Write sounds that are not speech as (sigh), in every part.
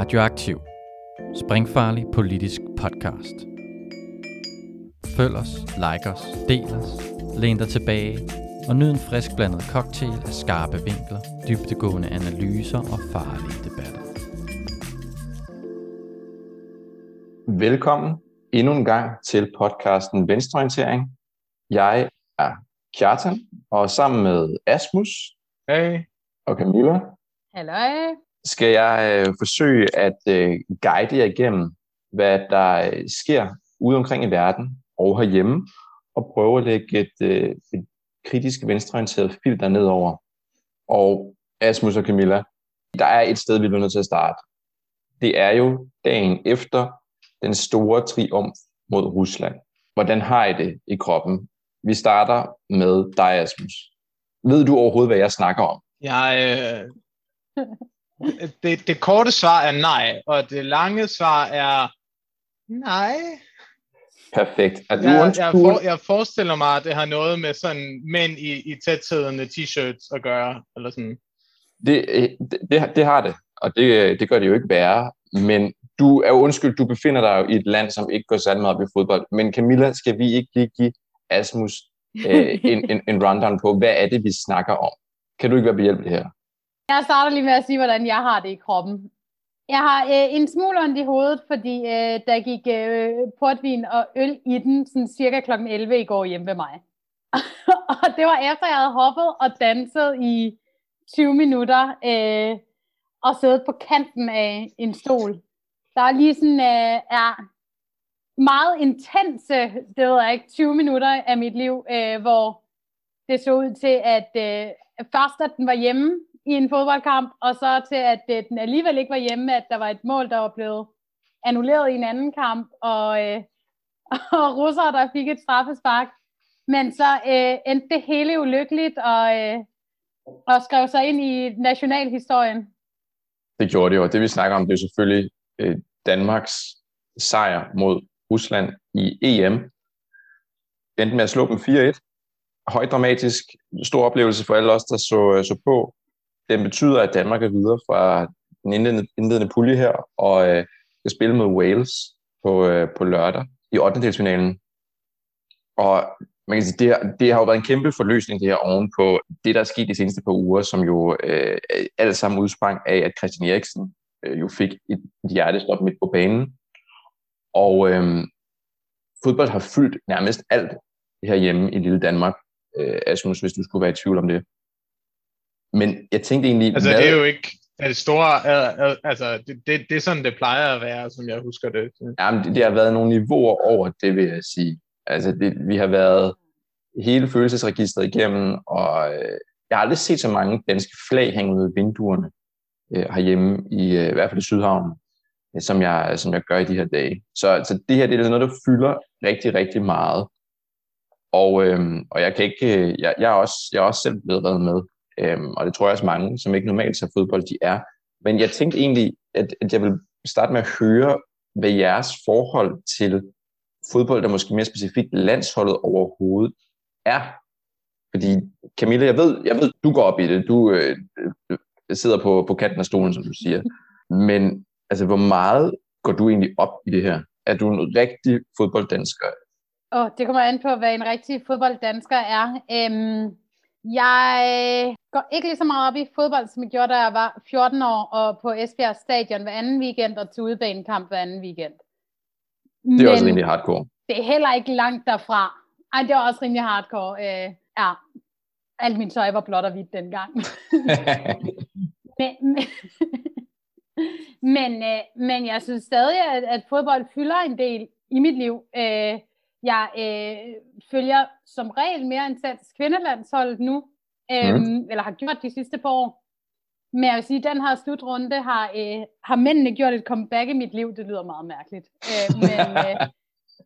Radioaktiv. Springfarlig politisk podcast. Følg os, like os, del os, læn dig tilbage og nyd en frisk blandet cocktail af skarpe vinkler, dybtegående analyser og farlige debatter. Velkommen endnu en gang til podcasten Venstreorientering. Jeg er Kjartan, og sammen med Asmus Hey. og Camilla Halløj skal jeg øh, forsøge at øh, guide jer igennem, hvad der øh, sker ude omkring i verden og herhjemme, og prøve at lægge et, øh, et kritisk venstreorienteret filter nedover. Og Asmus og Camilla, der er et sted, vi bliver nødt til at starte. Det er jo dagen efter den store triumf mod Rusland. Hvordan har I det i kroppen? Vi starter med dig, Asmus. Ved du overhovedet, hvad jeg snakker om? Jeg, øh, det, det korte svar er nej, og det lange svar er nej. Perfekt. Er du Jeg, on jeg, for, jeg forestiller mig, at det har noget med sådan mænd i, i tætsiddende t-shirts at gøre, eller sådan. Det, øh, det, det, det har det, og det, øh, det gør det jo ikke værre. Men du er jo undskyld, du befinder dig jo i et land, som ikke går særlig meget op i fodbold. Men Camilla, skal vi ikke lige give Asmus øh, en, en, en rundown på, hvad er det, vi snakker om? Kan du ikke være behjælpelig her? Jeg starter lige med at sige, hvordan jeg har det i kroppen. Jeg har øh, en smule ondt i hovedet, fordi øh, der gik øh, portvin og øl i den sådan cirka kl. 11 i går hjemme ved mig. (laughs) og det var efter, jeg havde hoppet og danset i 20 minutter øh, og siddet på kanten af en stol. Der er lige sådan, øh, er meget intense, det ved jeg ikke, 20 minutter af mit liv, øh, hvor det så ud til, at øh, først at den var hjemme i en fodboldkamp, og så til, at øh, den alligevel ikke var hjemme, at der var et mål, der var blevet annulleret i en anden kamp, og, øh, (laughs) og russere, der fik et straffespark. Men så øh, endte det hele ulykkeligt, og, øh, og skrev sig ind i nationalhistorien. Det gjorde det jo, og det vi snakker om, det er selvfølgelig øh, Danmarks sejr mod Rusland i EM. Endte med at slå dem 4-1. Højt dramatisk, stor oplevelse for alle os, der så, øh, så på. Den betyder, at Danmark er videre fra den indledende, indledende pulje her, og øh, skal spille mod Wales på, øh, på lørdag i 8. delsfinalen. Og man kan sige, det, har, det har jo været en kæmpe forløsning, det her oven på det, der er sket de seneste par uger, som jo øh, alt sammen udsprang af, at Christian Eriksen øh, jo fik et, et hjertestop midt på banen. Og øh, fodbold har fyldt nærmest alt herhjemme i lille Danmark. Øh, Asmus, hvis du skulle være i tvivl om det. Men jeg tænkte egentlig... Altså, hvad- det er jo ikke det store, altså, det, det, det er sådan, det plejer at være, som jeg husker det. Jamen, det, det har været nogle niveauer over det, vil jeg sige. Altså, det, vi har været hele følelsesregistret igennem, og øh, jeg har aldrig set så mange danske flag hænge ud af vinduerne øh, herhjemme, i, øh, i hvert fald i Sydhavnen, øh, som, jeg, som jeg gør i de her dage. Så, så det her det er noget, der fylder rigtig, rigtig meget. Og, øh, og jeg, kan ikke, øh, jeg, jeg, er også, jeg er også selv blevet reddet med, øh, og det tror jeg også mange, som ikke normalt ser fodbold, de er. Men jeg tænkte egentlig, at, at jeg vil starte med at høre, hvad jeres forhold til fodbold, der måske mere specifikt landsholdet overhovedet er. Fordi Camilla, jeg ved, jeg ved du går op i det. Du øh, øh, sidder på, på kanten af stolen, som du siger. Men altså, hvor meget går du egentlig op i det her? Er du en rigtig fodbolddansker? Oh, det kommer an på, hvad en rigtig fodbolddansker er. Øhm, jeg går ikke lige så meget op i fodbold, som jeg gjorde, da jeg var 14 år, og på Esbjerg Stadion hver anden weekend, og til udebanekamp hver anden weekend. Det er også rimelig hardcore. det er heller ikke langt derfra. Ej, det var også rimelig hardcore. Øh, ja, alt min tøj var blåt og hvidt dengang. men, (laughs) men, men, øh, men jeg synes stadig, at, at fodbold fylder en del i mit liv. Øh, jeg øh, følger som regel mere intens kvindelandsholdet nu, øh, mm. eller har gjort de sidste par år. Men jeg vil sige, at den her slutrunde har, øh, har mændene gjort et comeback i mit liv. Det lyder meget mærkeligt. Øh, men øh,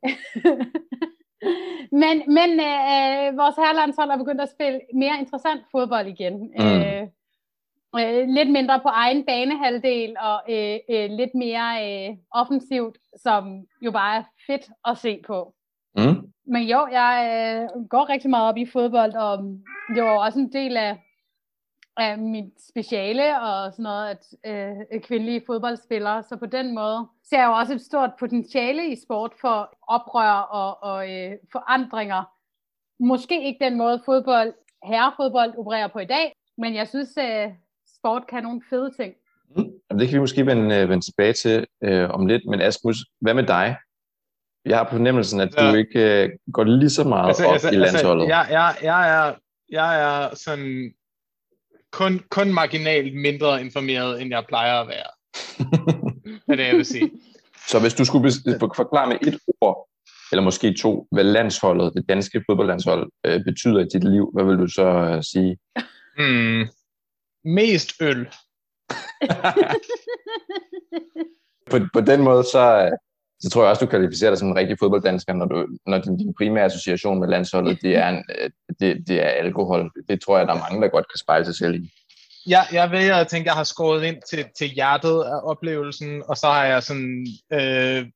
(laughs) men, men øh, vores herrelandshold er begyndt at spille mere interessant fodbold igen. Mm. Øh, øh, lidt mindre på egen banehalvdel og øh, øh, lidt mere øh, offensivt, som jo bare er fedt at se på. Mm. Men jo, jeg øh, går rigtig meget op i fodbold, og det var også en del af, er mit speciale og sådan noget, at øh, kvindelige fodboldspillere. Så på den måde ser jeg jo også et stort potentiale i sport for oprør og, og øh, forandringer. Måske ikke den måde fodbold, herrefodbold opererer på i dag, men jeg synes, øh, sport kan nogle fede ting. Mm. Det kan vi måske vende, øh, vende tilbage til øh, om lidt. Men Asmus, hvad med dig? Jeg har på fornemmelsen, at ja. du ikke øh, går lige så meget altså, op altså, i altså, landsholdet. Altså, jeg, jeg, jeg, er, jeg er sådan kun, kun marginalt mindre informeret, end jeg plejer at være. (laughs) er det, jeg vil sige. Så hvis du skulle forklare med et ord, eller måske to, hvad landsholdet, det danske fodboldlandshold, øh, betyder i dit liv, hvad vil du så øh, sige? Hmm. Mest øl. (laughs) på, på den måde, så, så tror jeg også, du kvalificerer dig som en rigtig fodbolddansker, når, du, når din, din primære association med landsholdet, det er, en, øh, det, det er alkohol. Det tror jeg, der er mange, der godt kan spejle sig selv i. Ja, jeg vælger at tænke, at jeg har skåret ind til, til hjertet af oplevelsen, og så har jeg sådan øh,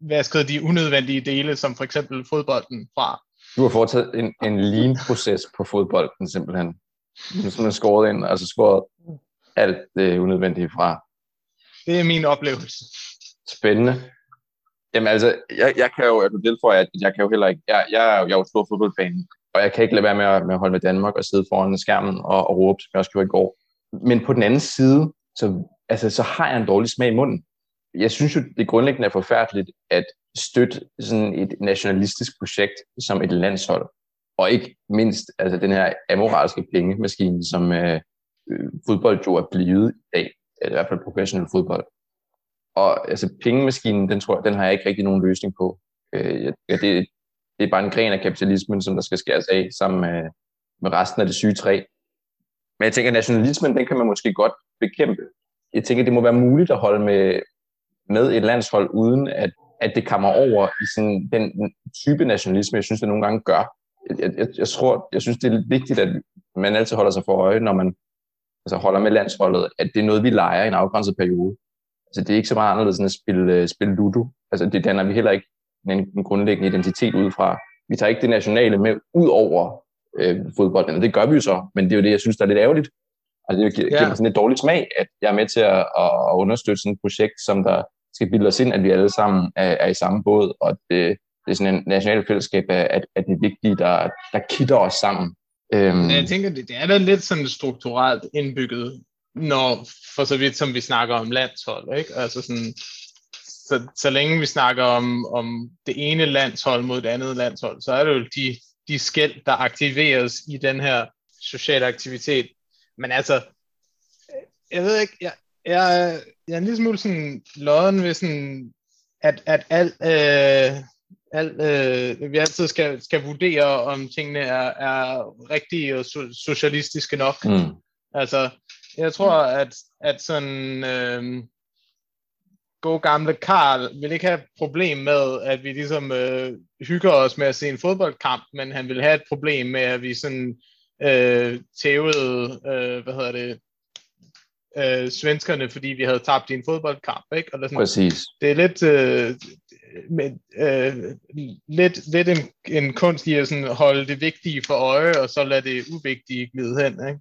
vasket de unødvendige dele, som for eksempel fodbolden fra. Du har foretaget en, en lean-proces på fodbolden simpelthen. Du har simpelthen skåret ind, altså skåret alt det unødvendige fra. Det er min oplevelse. Spændende. Jamen altså, jeg, jeg kan jo, jeg kan for, at jeg kan jo heller ikke, jeg, jeg, jeg er jo stor fodboldfan, og jeg kan ikke lade være med at, med at holde med Danmark og sidde foran skærmen og, og råbe, som jeg også gjorde i går. Men på den anden side, så, altså, så har jeg en dårlig smag i munden. Jeg synes jo, det grundlæggende er forfærdeligt at støtte sådan et nationalistisk projekt som et landshold, og ikke mindst altså den her amoralske pengemaskine, som øh, fodbold jo er blevet i dag, i hvert fald professionel fodbold. Og altså pengemaskinen, den, tror jeg, den har jeg ikke rigtig nogen løsning på. Øh, ja, det, det er bare en gren af kapitalismen, som der skal skæres af sammen med, med resten af det syge træ. Men jeg tænker, at nationalismen, den kan man måske godt bekæmpe. Jeg tænker, det må være muligt at holde med, med et landshold, uden at, at det kommer over i sådan den type nationalisme, jeg synes, det nogle gange gør. Jeg, jeg, jeg, tror, jeg synes, det er vigtigt, at man altid holder sig for øje, når man altså holder med landsholdet, at det er noget, vi leger i en afgrænset periode. Altså, det er ikke så meget anderledes end at spille, øh, spille Ludo. Altså, det danner vi heller ikke en, en grundlæggende identitet ud fra. Vi tager ikke det nationale med ud over øh, fodbolden, det gør vi jo så, men det er jo det, jeg synes, der er lidt ærgerligt. Altså, det giver, ja. mig sådan et dårligt smag, at jeg er med til at, at understøtte sådan et projekt, som der skal bilde os ind, at vi alle sammen er, er i samme båd, og det, det er sådan en national fællesskab af, at, at det er vigtigt, der, der kitter os sammen. Øhm. Jeg tænker, det, det er da lidt sådan strukturelt indbygget når for så vidt som vi snakker om landshold, ikke? Altså sådan, så, så længe vi snakker om, om det ene landshold mod det andet landshold, så er det jo de, de skæld, der aktiveres i den her sociale aktivitet. Men altså, jeg ved ikke, jeg, jeg, jeg er en lille smule sådan lodden ved sådan, at, at alt, øh, alt øh, vi altid skal, skal vurdere, om tingene er, er rigtige og so, socialistiske nok. Mm. Altså, jeg tror, at, at sådan øh, god gamle Karl vil ikke have et problem med, at vi ligesom øh, hygger os med at se en fodboldkamp, men han vil have et problem med, at vi sådan øh, tævede, øh, hvad hedder det, øh, svenskerne, fordi vi havde tabt i en fodboldkamp. Ikke? Og sådan, Præcis. Det er lidt, øh, med, øh, lidt, lidt en, en kunst i at sådan holde det vigtige for øje, og så lade det uvigtige glide hen. Ikke?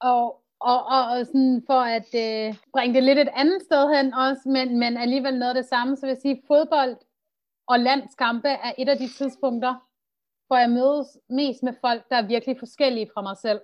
Og og, og, og sådan for at øh, bringe det lidt et andet sted hen også, men, men alligevel noget af det samme, så vil jeg sige, fodbold og landskampe er et af de tidspunkter, hvor jeg mødes mest med folk, der er virkelig forskellige fra mig selv.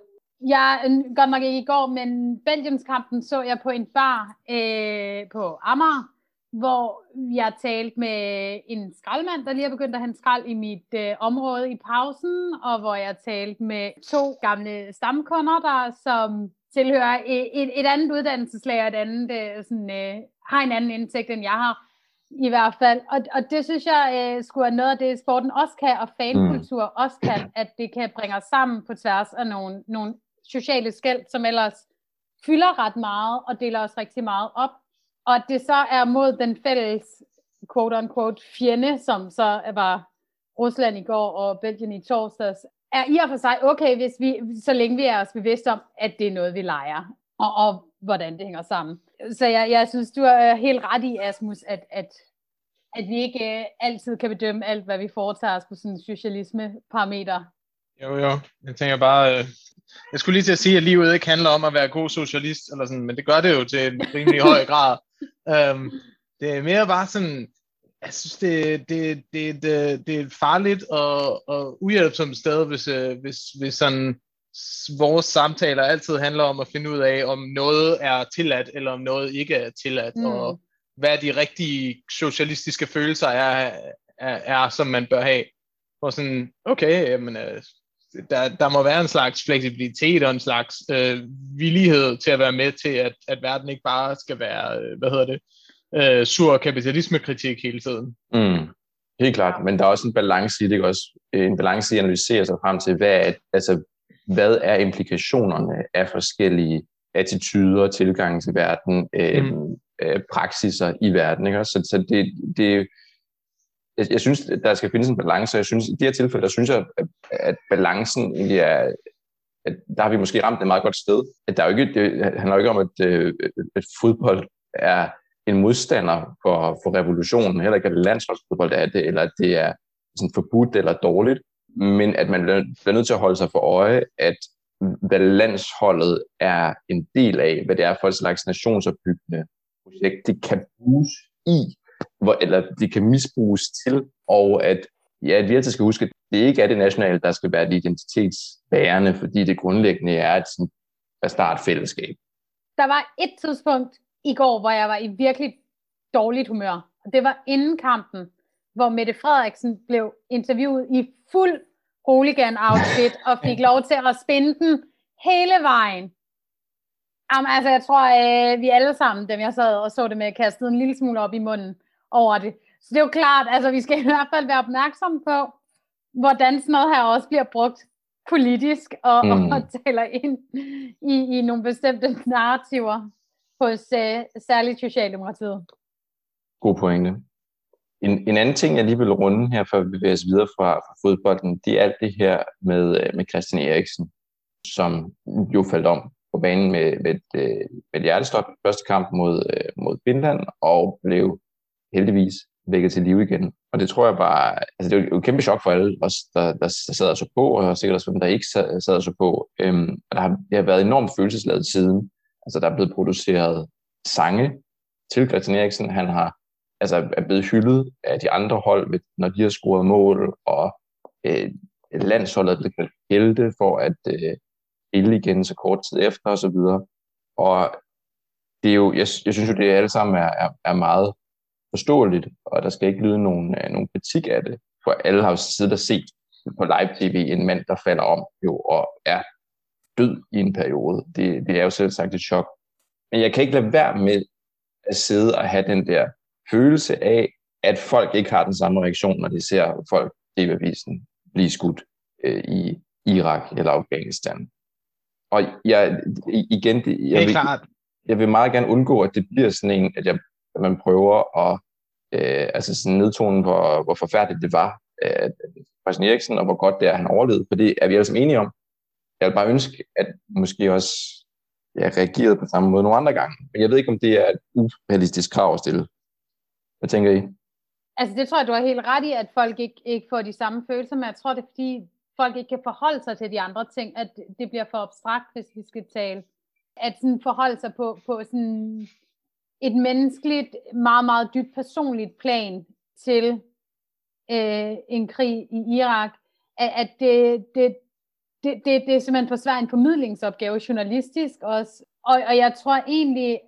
Jeg øh, godt nok ikke i går, men Belgiumskampen så jeg på en bar øh, på Amager, hvor jeg talte med en skraldmand, der lige har begyndt at have skrald i mit øh, område i pausen, og hvor jeg talte med to gamle stamkunder, der som tilhører et, et andet uddannelseslag, og et andet, øh, sådan, øh, har en anden indtægt, end jeg har, i hvert fald. Og, og det synes jeg øh, skulle være noget af det, sporten også kan, og fankultur mm. også kan, at det kan bringe os sammen på tværs af nogle, nogle sociale skæld, som ellers fylder ret meget, og deler os rigtig meget op. Og at det så er mod den fælles quote-unquote fjende, som så var Rusland i går og Belgien i torsdags, er i og for sig okay, hvis vi, så længe vi er os bevidste om, at det er noget, vi leger, og, og hvordan det hænger sammen. Så jeg, jeg synes, du er helt ret i, Asmus, at, at, at vi ikke uh, altid kan bedømme alt, hvad vi foretager os på sådan en socialisme-parameter. Jo, jo. Jeg tænker bare, uh, jeg skulle lige til at sige, at livet ikke handler om at være god socialist, eller sådan, men det gør det jo til en rimelig høj grad. Um, (laughs) det er mere bare sådan, jeg synes, det, det, det, det, det er farligt og, og uhjælpsomt sted, hvis, øh, hvis, hvis sådan, vores samtaler altid handler om at finde ud af, om noget er tilladt, eller om noget ikke er tilladt, mm. og hvad de rigtige socialistiske følelser er, er, er, som man bør have. Og sådan, okay, jamen, øh, der, der må være en slags fleksibilitet og en slags øh, villighed til at være med til, at, at verden ikke bare skal være, øh, hvad hedder det, øh, sur kapitalismekritik hele tiden. Mm. Helt klart, men der er også en balance i det, også en balance i at analysere sig frem til, hvad er, altså, hvad er implikationerne af forskellige attityder, tilgange til verden, øh, mm. øh, praksiser i verden. Ikke? Så, så det, det, jeg, jeg synes, der skal findes en balance, og jeg synes, i de her tilfælde, der synes jeg, at, at balancen egentlig er, at der har vi måske ramt et meget godt sted. At der er jo ikke, det handler jo ikke om, at, øh, at fodbold er en modstander for, for revolutionen, heller ikke at landsholdsfodbold er det, eller at det er sådan forbudt eller dårligt, men at man bliver nødt til at holde sig for øje, at hvad landsholdet er en del af, hvad det er for et slags nationsopbyggende projekt, det kan bruges i, hvor, eller det kan misbruges til, og at, ja, at vi altid skal huske, at det ikke er det nationale, der skal være det identitetsbærende, fordi det grundlæggende er et sådan, fællesskab. Der var et tidspunkt i går, hvor jeg var i virkelig dårligt humør. Og det var inden kampen, hvor Mette Frederiksen blev interviewet i fuld hooligan-outfit og fik lov til at spænde den hele vejen. Jamen, altså, jeg tror, øh, vi alle sammen, dem jeg sad og så det med, kastede en lille smule op i munden over det. Så det er jo klart, altså, vi skal i hvert fald være opmærksomme på, hvordan sådan noget her også bliver brugt politisk og, mm. og taler ind i, i nogle bestemte narrativer hos uh, særligt Socialdemokratiet. God pointe. En, en anden ting, jeg lige vil runde her, før vi bevæger os videre fra, fra fodbolden, det er alt det her med, øh, med Christian Eriksen, som jo faldt om på banen med, med, et, øh, med et hjertestop i første kamp mod, øh, mod Finland, og blev heldigvis vækket til live igen. Og det tror jeg bare, altså det er jo et kæmpe chok for alle os, der, der sad og så på, og sikkert også for dem, der ikke sad, sad og så på. Øhm, og der har, det har været enormt følelsesladet siden. Altså der er blevet produceret sange til Christian Eriksen. Han har altså er blevet hyldet af de andre hold, når de har scoret mål, og øh, landsholdet er blevet kaldt helte for at øh, spille igen så kort tid efter osv. Og, og det er jo, jeg, jeg synes jo, det alle sammen er, er, er meget forståeligt, og der skal ikke lyde nogen, øh, nogen kritik af det, for alle har jo siddet og set på live-tv en mand, der falder om jo, og er død i en periode. Det, det er jo selv sagt et chok. Men jeg kan ikke lade være med at sidde og have den der følelse af, at folk ikke har den samme reaktion, når de ser folk i avisen blive skudt øh, i Irak eller Afghanistan. Og jeg, igen, det, jeg, vil, jeg vil meget gerne undgå, at det bliver sådan en, at, jeg, at man prøver at øh, altså sådan nedtone, hvor, hvor forfærdeligt det var, at Christian Eriksen, og hvor godt det er, at han overlevede, for det er vi alle sammen enige om. Jeg vil bare ønske, at måske også ja, reagerede på samme måde nogle andre gange. Men jeg ved ikke, om det er et urealistisk krav at stille. Hvad tænker I? Altså det tror jeg, du har helt ret i, at folk ikke, ikke får de samme følelser, men jeg tror, det er fordi, folk ikke kan forholde sig til de andre ting, at det bliver for abstrakt, hvis vi skal tale. At sådan forholde sig på, på sådan et menneskeligt, meget, meget dybt personligt plan til øh, en krig i Irak, at, at det, det, det, det, det er simpelthen for svært en formidlingsopgave, journalistisk også. Og, og jeg tror egentlig,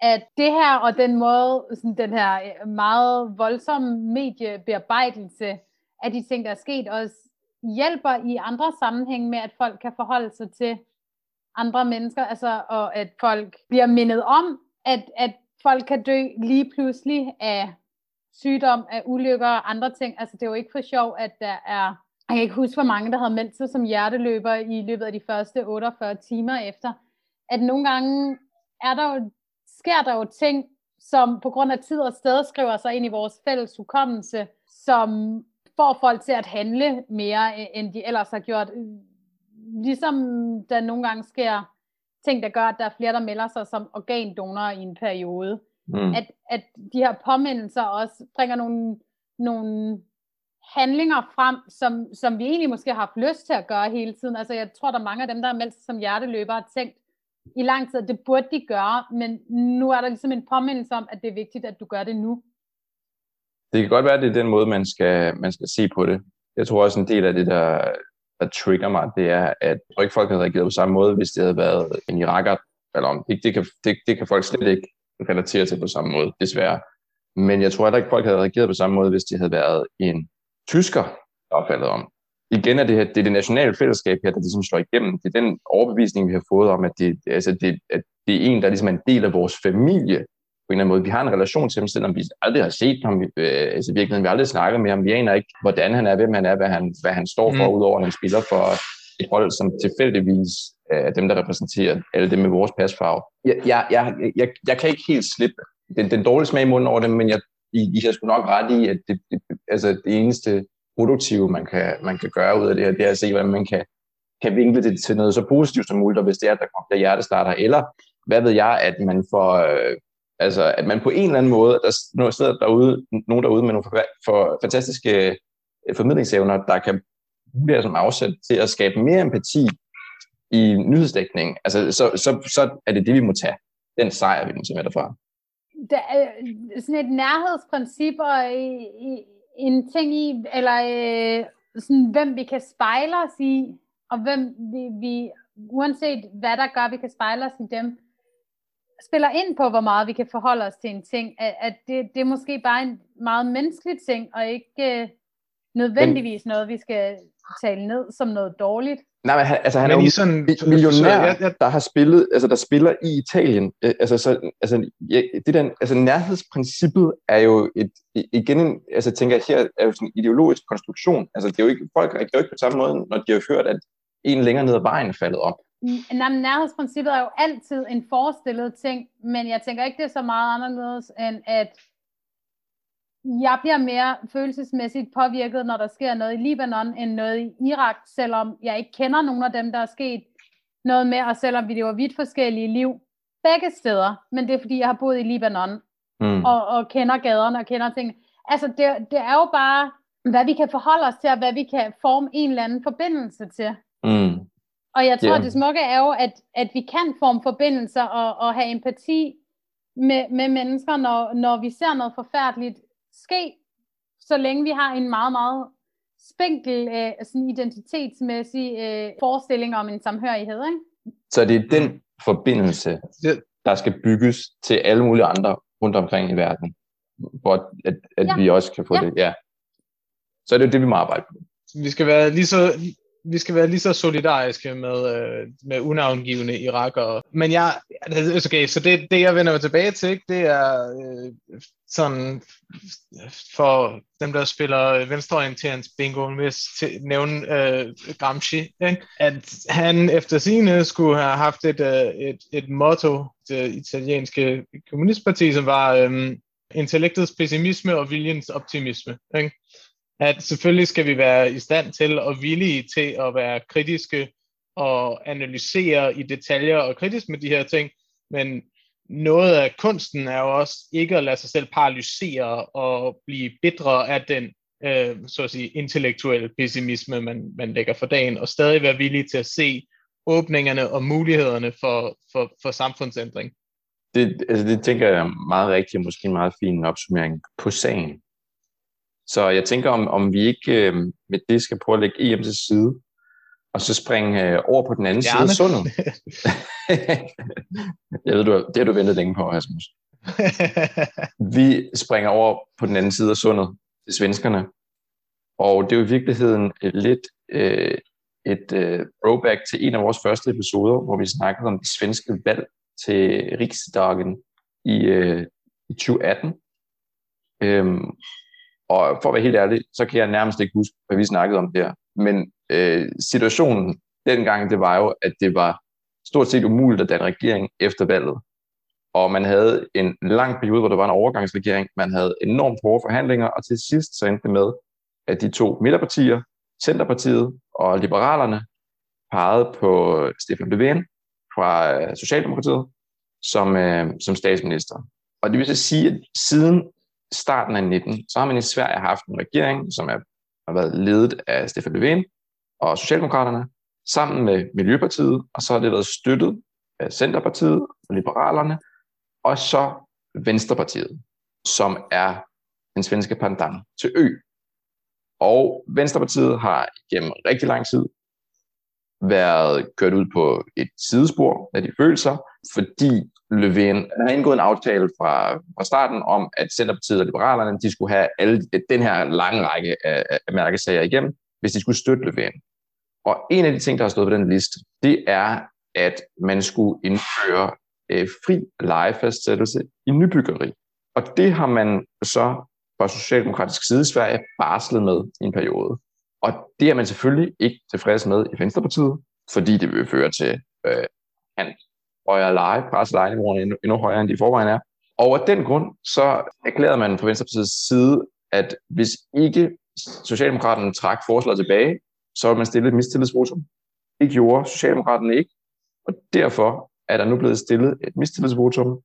at det her og den måde, sådan den her øh, meget voldsomme mediebearbejdelse af de ting, der er sket, også hjælper i andre sammenhæng med, at folk kan forholde sig til andre mennesker, altså, og at folk bliver mindet om, at, at folk kan dø lige pludselig af sygdom, af ulykker og andre ting. Altså, det er jo ikke for sjov, at der er jeg kan ikke huske, hvor mange, der havde meldt sig som hjerteløber i løbet af de første 48 timer efter. At nogle gange er der jo, sker der jo ting, som på grund af tid og sted skriver sig ind i vores fælles hukommelse, som får folk til at handle mere, end de ellers har gjort. Ligesom der nogle gange sker ting, der gør, at der er flere, der melder sig som organdonorer i en periode. Mm. At, at de her påmindelser også bringer nogle, nogle handlinger frem, som, som vi egentlig måske har haft lyst til at gøre hele tiden. Altså jeg tror, der er mange af dem, der er meldt sig som hjerteløbere, har tænkt i lang tid, at det burde de gøre, men nu er der ligesom en påmindelse om, at det er vigtigt, at du gør det nu. Det kan godt være, at det er den måde, man skal, man skal se på det. Jeg tror også, en del af det, der, der trigger mig, det er, at jeg tror ikke, folk havde reageret på samme måde, hvis det havde været en iraker. Eller om. Det, det, kan, det, det kan folk slet ikke relatere til på samme måde, desværre. Men jeg tror heller ikke, folk havde reageret på samme måde, hvis det havde været en tysker, der er faldet om. Igen er det, her, det er det nationale fællesskab her, der ligesom slår igennem. Det er den overbevisning, vi har fået om, at det, altså det, at det er en, der ligesom er en del af vores familie på en eller anden måde. Vi har en relation til ham, selvom vi aldrig har set ham. Øh, altså virkeligheden, vi har aldrig snakket med ham. Vi aner ikke, hvordan han er, hvem han er, hvad han, hvad han står for, mm. udover at han spiller for et hold, som tilfældigvis er dem, der repræsenterer alle dem med vores pasfarve. Jeg, jeg, jeg, jeg, jeg kan ikke helt slippe den, den dårlige smag i munden over det, men jeg, i, I har sgu nok ret i, at det, det, altså det eneste produktive, man kan, man kan gøre ud af det her, det er at se, hvordan man kan, kan vinkle det til noget så positivt som muligt, og hvis det er, at der kommer der hjertestarter, eller hvad ved jeg, at man får, øh, altså at man på en eller anden måde, der sidder derude, nogen derude med nogle for, for fantastiske øh, formidlingsevner, der kan bruge som afsæt til at skabe mere empati i nyhedsdækning, altså, så, så, så er det det, vi må tage. Den sejr, vi må tage med derfra. Der er sådan et nærhedsprincip og en ting i, eller øh, sådan, hvem vi kan spejle os i, og hvem vi, vi, uanset hvad der gør, vi kan spejle os i dem, spiller ind på, hvor meget vi kan forholde os til en ting, at, at det, det er måske bare en meget menneskelig ting, og ikke øh, nødvendigvis noget, vi skal tale ned som noget dårligt. Nej, men han, altså, han men er jo sådan, millionær, jeg, jeg, der har spillet, altså der spiller i Italien. Øh, altså, så, altså, ja, det der, altså nærhedsprincippet er jo et, igen, en, altså tænker jeg her, er jo sådan en ideologisk konstruktion. Altså det er jo ikke, folk reagerer jo ikke på samme måde, når de har hørt, at en længere ned ad vejen er faldet op. Nej, nærhedsprincippet er jo altid en forestillet ting, men jeg tænker ikke, det er så meget anderledes, end at jeg bliver mere følelsesmæssigt påvirket, når der sker noget i Libanon, end noget i Irak, selvom jeg ikke kender nogen af dem, der er sket noget med, og selvom vi lever vidt forskellige liv begge steder, men det er fordi, jeg har boet i Libanon, mm. og, og kender gaderne og kender ting. Altså, det, det er jo bare, hvad vi kan forholde os til, og hvad vi kan forme en eller anden forbindelse til. Mm. Og jeg tror, yeah. det smukke er jo, at, at vi kan forme forbindelser og, og have empati med, med mennesker, når, når vi ser noget forfærdeligt ske, så længe vi har en meget, meget spinkel øh, sådan identitetsmæssig øh, forestilling om en samhørighed. Ikke? Så det er den forbindelse, der skal bygges til alle mulige andre rundt omkring i verden, hvor at, at ja. vi også kan få ja. det. Ja. Så er det jo det, vi må arbejde på. Vi skal være lige så vi skal være lige så solidariske med, øh, med unavngivende irakere. Men jeg, okay, så det, det jeg vender mig tilbage til, ikke, det er øh, sådan for dem, der spiller venstreorienterings bingo, hvis til, nævne øh, Gramsci, ikke? at han efter sine øh, skulle have haft et, øh, et, et motto, det italienske kommunistparti, som var øh, intellektets pessimisme og viljens optimisme. Ikke? At selvfølgelig skal vi være i stand til og villige til at være kritiske og analysere i detaljer og kritisk med de her ting, men noget af kunsten er jo også ikke at lade sig selv paralysere og blive bedre af den øh, så at sige, intellektuelle pessimisme, man, man lægger for dagen, og stadig være villig til at se åbningerne og mulighederne for, for, for samfundsændring. Det, altså det tænker jeg er meget rigtigt, måske en meget fin opsummering på sagen. Så jeg tænker, om, om vi ikke øh, med det skal prøve at lægge EM til side, og så springe øh, over på den anden Gerne. side af sundet. (laughs) jeg ved, du, det har du ventet længe på, Rasmus. vi springer over på den anden side af sundet til svenskerne. Og det er jo i virkeligheden et lidt øh, et øh, throwback til en af vores første episoder, hvor vi snakkede om det svenske valg til Riksdagen i, øh, i 2018. Øhm, og for at være helt ærlig, så kan jeg nærmest ikke huske, hvad vi snakkede om der. Men øh, situationen dengang, det var jo, at det var stort set umuligt at danne regering efter valget. Og man havde en lang periode, hvor der var en overgangsregering. Man havde enormt hårde forhandlinger, og til sidst så endte det med, at de to midterpartier, Centerpartiet og Liberalerne, pegede på Stefan Löfven fra øh, Socialdemokratiet som, øh, som statsminister. Og det vil så sige, at siden starten af 19, så har man i Sverige haft en regering, som er har været ledet af Stefan Löfven og Socialdemokraterne, sammen med Miljøpartiet, og så har det været støttet af Centerpartiet og Liberalerne, og så Venstrepartiet, som er den svenske pendant til Ø. Og Venstrepartiet har gennem rigtig lang tid været kørt ud på et sidespor af de følelser, fordi Løven havde indgået en aftale fra, fra starten om, at Centerpartiet og Liberalerne de skulle have alle, den her lange række af, af mærkesager igennem, hvis de skulle støtte Løven. Og en af de ting, der har stået på den liste, det er, at man skulle indføre øh, fri lejefastsættelse i nybyggeri. Og det har man så fra socialdemokratisk side i Sverige barslet med i en periode. Og det er man selvfølgelig ikke tilfreds med i Venstrepartiet, fordi det vil føre til øh, han højere leje, presse lejeniveauerne endnu, endnu højere, end de i forvejen er. Og af den grund, så erklærede man fra Venstrepartiets side, at hvis ikke Socialdemokraterne trak forslaget tilbage, så ville man stille et mistillidsvotum. Det gjorde Socialdemokraterne ikke, og derfor er der nu blevet stillet et mistillidsvotum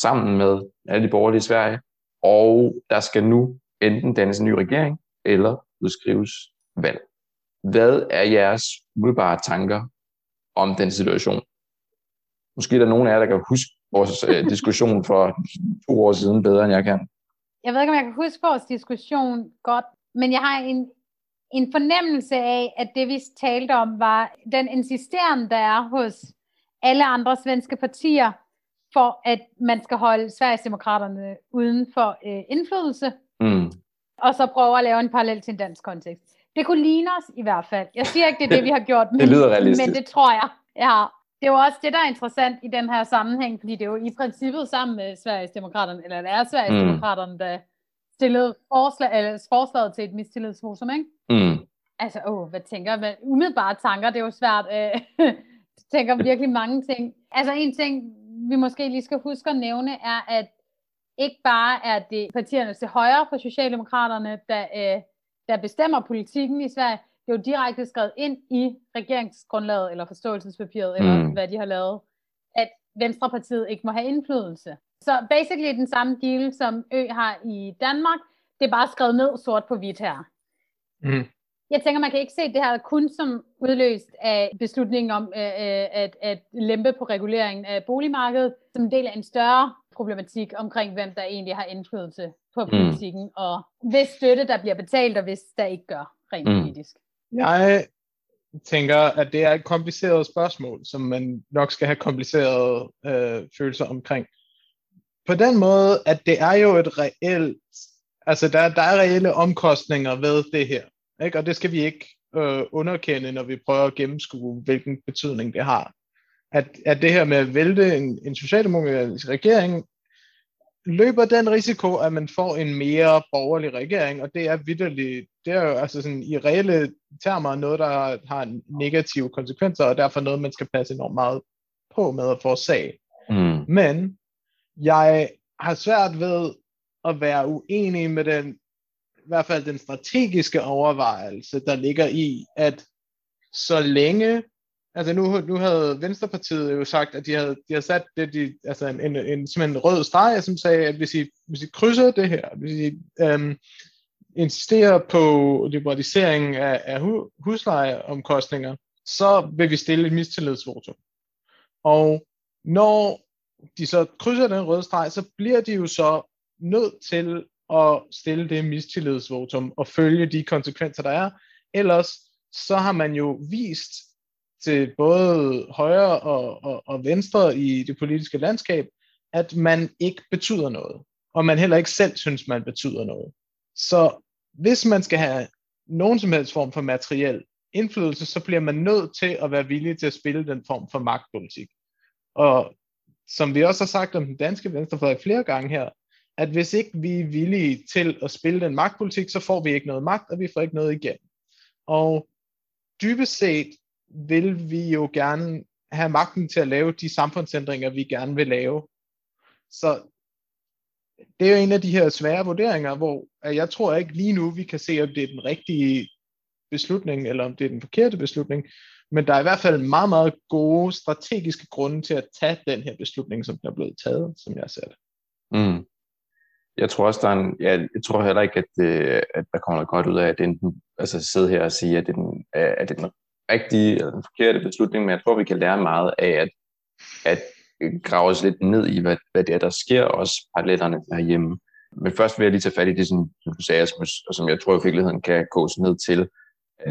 sammen med alle de borgerlige i Sverige, og der skal nu enten dannes en ny regering, eller udskrives valg. Hvad er jeres umiddelbare tanker om den situation? Måske er der nogen af jer, der kan huske vores øh, diskussion for to år siden bedre, end jeg kan. Jeg ved ikke, om jeg kan huske vores diskussion godt, men jeg har en, en fornemmelse af, at det vi talte om, var den insisteren, der er hos alle andre svenske partier, for at man skal holde Sverigesdemokraterne uden for øh, indflydelse, mm. og så prøve at lave en parallel til en dansk kontekst. Det kunne ligne os i hvert fald. Jeg siger ikke, det er det, vi har gjort, men, (laughs) det lyder realistisk. men det tror jeg. Ja. Det er jo også det, der er interessant i den her sammenhæng, fordi det er jo i princippet sammen med Sveriges Demokraterne, eller det er Sveriges mm. Demokraterne, der stillede forslag, eller forslaget til et mistillidsvotum, ikke? Mm. Altså, åh, hvad tænker jeg? Umiddelbare tanker, det er jo svært. Øh, (laughs) tænker virkelig mange ting. Altså, en ting, vi måske lige skal huske at nævne, er, at ikke bare er det partierne til højre for Socialdemokraterne, der, øh, der bestemmer politikken i Sverige, det er jo direkte skrevet ind i regeringsgrundlaget, eller forståelsespapiret, mm. eller hvad de har lavet, at Venstrepartiet ikke må have indflydelse. Så basically den samme deal, som Ø har i Danmark, det er bare skrevet ned sort på hvidt her. Mm. Jeg tænker, man kan ikke se det her kun som udløst af beslutningen om øh, øh at, at lempe på reguleringen af boligmarkedet, som en del af en større problematik omkring, hvem der egentlig har indflydelse på mm. politikken, og hvis støtte, der bliver betalt, og hvis der ikke gør rent mm. politisk. Jeg tænker, at det er et kompliceret spørgsmål, som man nok skal have komplicerede øh, følelser omkring. På den måde, at det er jo et reelt, altså der, der er reelle omkostninger ved det her, ikke? og det skal vi ikke øh, underkende, når vi prøver at gennemskue, hvilken betydning det har. At, at det her med at vælte en, en socialdemokratisk regering løber den risiko, at man får en mere borgerlig regering, og det er vidderligt, det er jo altså sådan i reelle termer noget, der har negative konsekvenser, og derfor noget, man skal passe enormt meget på med at få sag. Mm. Men jeg har svært ved at være uenig med den, i hvert fald den strategiske overvejelse, der ligger i, at så længe Altså nu, nu havde Venstrepartiet jo sagt, at de havde, de havde sat det, de, altså en, en, en, en rød streg, som sagde, at hvis I, hvis I krydser det her, hvis I øhm, insisterer på liberalisering af, af huslejeomkostninger, så vil vi stille et mistillidsvotum. Og når de så krydser den røde streg, så bliver de jo så nødt til at stille det mistillidsvotum og følge de konsekvenser, der er. Ellers så har man jo vist til både højre og, og, og venstre i det politiske landskab, at man ikke betyder noget, og man heller ikke selv synes, man betyder noget. Så hvis man skal have nogen som helst form for materiel indflydelse, så bliver man nødt til at være villig til at spille den form for magtpolitik. Og som vi også har sagt om den danske venstrefløj flere gange her, at hvis ikke vi er villige til at spille den magtpolitik, så får vi ikke noget magt, og vi får ikke noget igen. Og dybest set vil vi jo gerne have magten til at lave de samfundsændringer, vi gerne vil lave. Så det er jo en af de her svære vurderinger, hvor jeg tror ikke lige nu, vi kan se, om det er den rigtige beslutning, eller om det er den forkerte beslutning, men der er i hvert fald meget, meget gode strategiske grunde til at tage den her beslutning, som den er blevet taget, som jeg ser det. Mm. jeg tror også, der er en, ja, jeg tror heller ikke, at, det, at der kommer noget godt ud af at enten altså sidde her og sige, at det er den, at det er den rigtige eller den forkerte beslutning, men jeg tror, vi kan lære meget af at, at grave os lidt ned i, hvad, hvad det er, der sker, også paralletterne herhjemme. Men først vil jeg lige tage fat i det, som du sagde, og som jeg tror i virkeligheden kan gås ned til.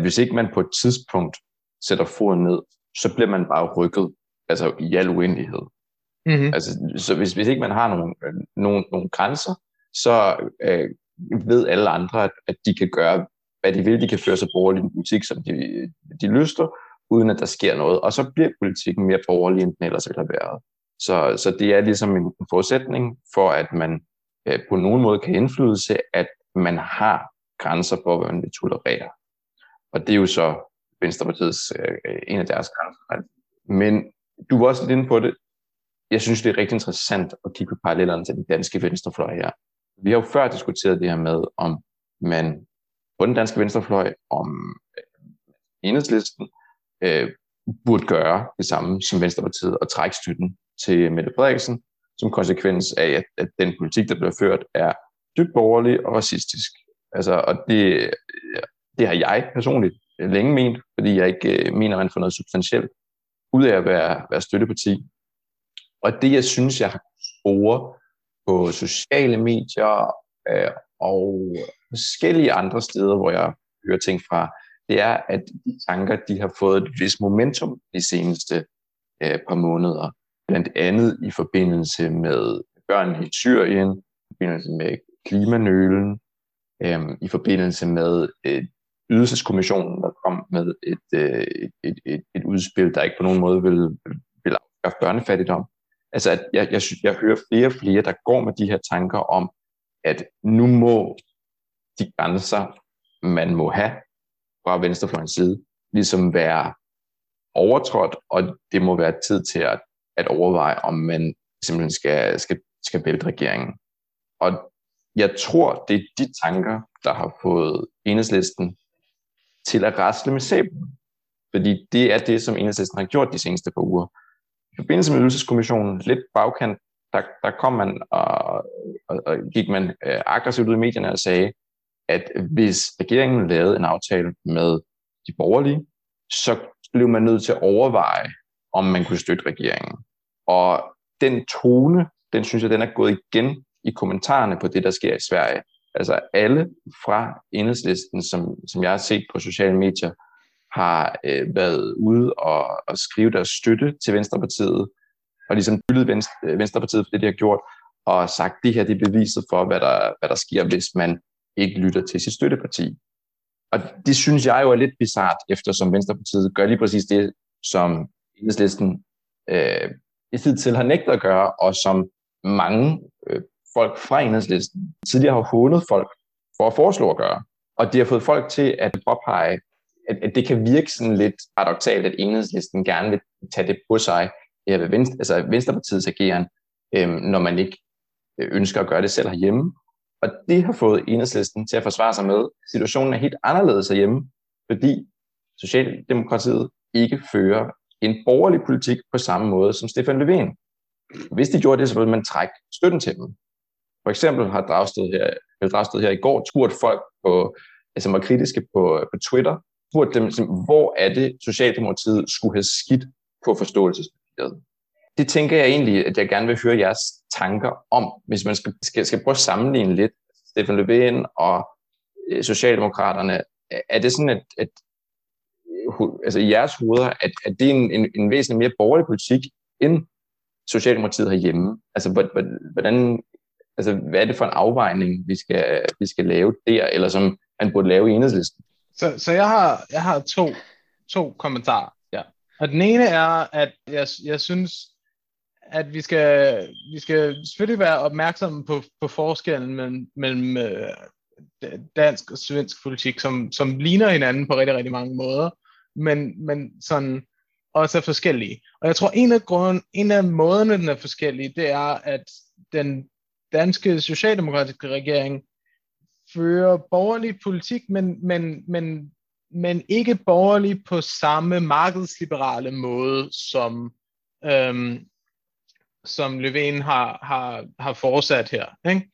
Hvis ikke man på et tidspunkt sætter foden ned, så bliver man bare rykket, altså i al uendelighed. Mm-hmm. Altså, så hvis, hvis ikke man har nogle, øh, nogle, nogle grænser, så øh, ved alle andre, at, at de kan gøre, hvad de vil. De kan føre sig borgerlig en politik, som de, de lyster, uden at der sker noget. Og så bliver politikken mere borgerlig, end den ellers ville have været. Så, så det er ligesom en, forudsætning for, at man øh, på nogen måde kan indflydelse, at man har grænser for, hvad man vil tolerere. Og det er jo så Venstrepartiets øh, øh, en af deres grænser. Men du var også lidt inde på det. Jeg synes, det er rigtig interessant at kigge på parallellerne til den danske venstrefløj her. Vi har jo før diskuteret det her med, om man på den danske venstrefløj, om øh, enhedslisten, øh, burde gøre det samme som Venstrepartiet og trække støtten til Mette Frederiksen, som konsekvens af, at, at den politik, der bliver ført, er dybt borgerlig og racistisk. Altså, og det, øh, det har jeg personligt længe ment, fordi jeg ikke øh, mener, at man får noget substantielt ud af at være, være støtteparti. Og det, jeg synes, jeg har spore på sociale medier øh, og forskellige andre steder, hvor jeg hører ting fra, det er, at de tanker, de har fået et vis momentum de seneste øh, par måneder. Blandt andet i forbindelse med børn i Syrien, i forbindelse med klimanølen, øh, i forbindelse med øh, ydelseskommissionen, der kom med et, øh, et, et, et udspil, der ikke på nogen måde ville, vil afskaffe børnefattigdom. Altså, at jeg, jeg, jeg hører flere og flere, der går med de her tanker om, at nu må de grænser, man må have fra venstrefløjens side, ligesom være overtrådt, og det må være tid til at, at overveje, om man simpelthen skal, skal, skal vælte regeringen. Og jeg tror, det er de tanker, der har fået enhedslisten til at rasle med sæben. Fordi det er det, som enhedslisten har gjort de seneste par uger. I forbindelse med ydelseskommissionen, lidt bagkant, der, der kom man og, og, og gik man øh, aggressivt ud i medierne og sagde, at hvis regeringen lavede en aftale med de borgerlige, så blev man nødt til at overveje, om man kunne støtte regeringen. Og den tone, den synes jeg, den er gået igen i kommentarerne på det, der sker i Sverige. Altså alle fra enhedslisten, som, som jeg har set på sociale medier, har øh, været ude og, og skrive deres støtte til Venstrepartiet, og ligesom hyldet Venstre, øh, Venstrepartiet for det, de har gjort, og sagt, det her det er beviset for, hvad der, hvad der sker, hvis man ikke lytter til sit støtteparti. Og det synes jeg jo er lidt bizart, eftersom Venstrepartiet gør lige præcis det, som enhedslisten øh, i tid til har nægtet at gøre, og som mange øh, folk fra enhedslisten tidligere har hånet folk for at foreslå at gøre. Og det har fået folk til at påpege, at, at det kan virke sådan lidt paradoxalt, at enhedslisten gerne vil tage det på sig, Øh, ved Venstre, altså Venstrepartiets ageren, øh, når man ikke øh, ønsker at gøre det selv herhjemme. Og det har fået enhedslisten til at forsvare sig med. Situationen er helt anderledes herhjemme, fordi Socialdemokratiet ikke fører en borgerlig politik på samme måde som Stefan Löfven. Hvis de gjorde det, så ville man trække støtten til dem. For eksempel har Dragsted her, Dragsted her i går spurgt folk, på, altså var kritiske på, på Twitter, spurgt dem, hvor er det, Socialdemokratiet skulle have skidt på forståelse. Det tænker jeg egentlig, at jeg gerne vil høre jeres tanker om, hvis man skal, skal, skal prøve at sammenligne lidt Stefan Löfven og øh, Socialdemokraterne. Er det sådan, at, at altså i jeres hoveder, at, at det er en, en, en væsentlig mere borgerlig politik, end Socialdemokratiet herhjemme? Altså, hvordan, altså, hvad er det for en afvejning, vi skal, vi skal lave der, eller som man burde lave i enhedslisten? Så, så jeg har, jeg har to, to kommentarer. Og den ene er, at jeg, jeg synes, at vi skal, vi skal selvfølgelig være opmærksomme på, på forskellen mellem, mellem øh, dansk og svensk politik, som, som ligner hinanden på rigtig, rigtig mange måder, men, men sådan også er forskellige. Og jeg tror, en af, grunden, en af måderne, den er forskellige, det er, at den danske socialdemokratiske regering fører borgerlig politik, men, men, men, men ikke borgerlig på samme markedsliberale måde, som, øhm, som Løven har, har, har fortsat her. Ikke?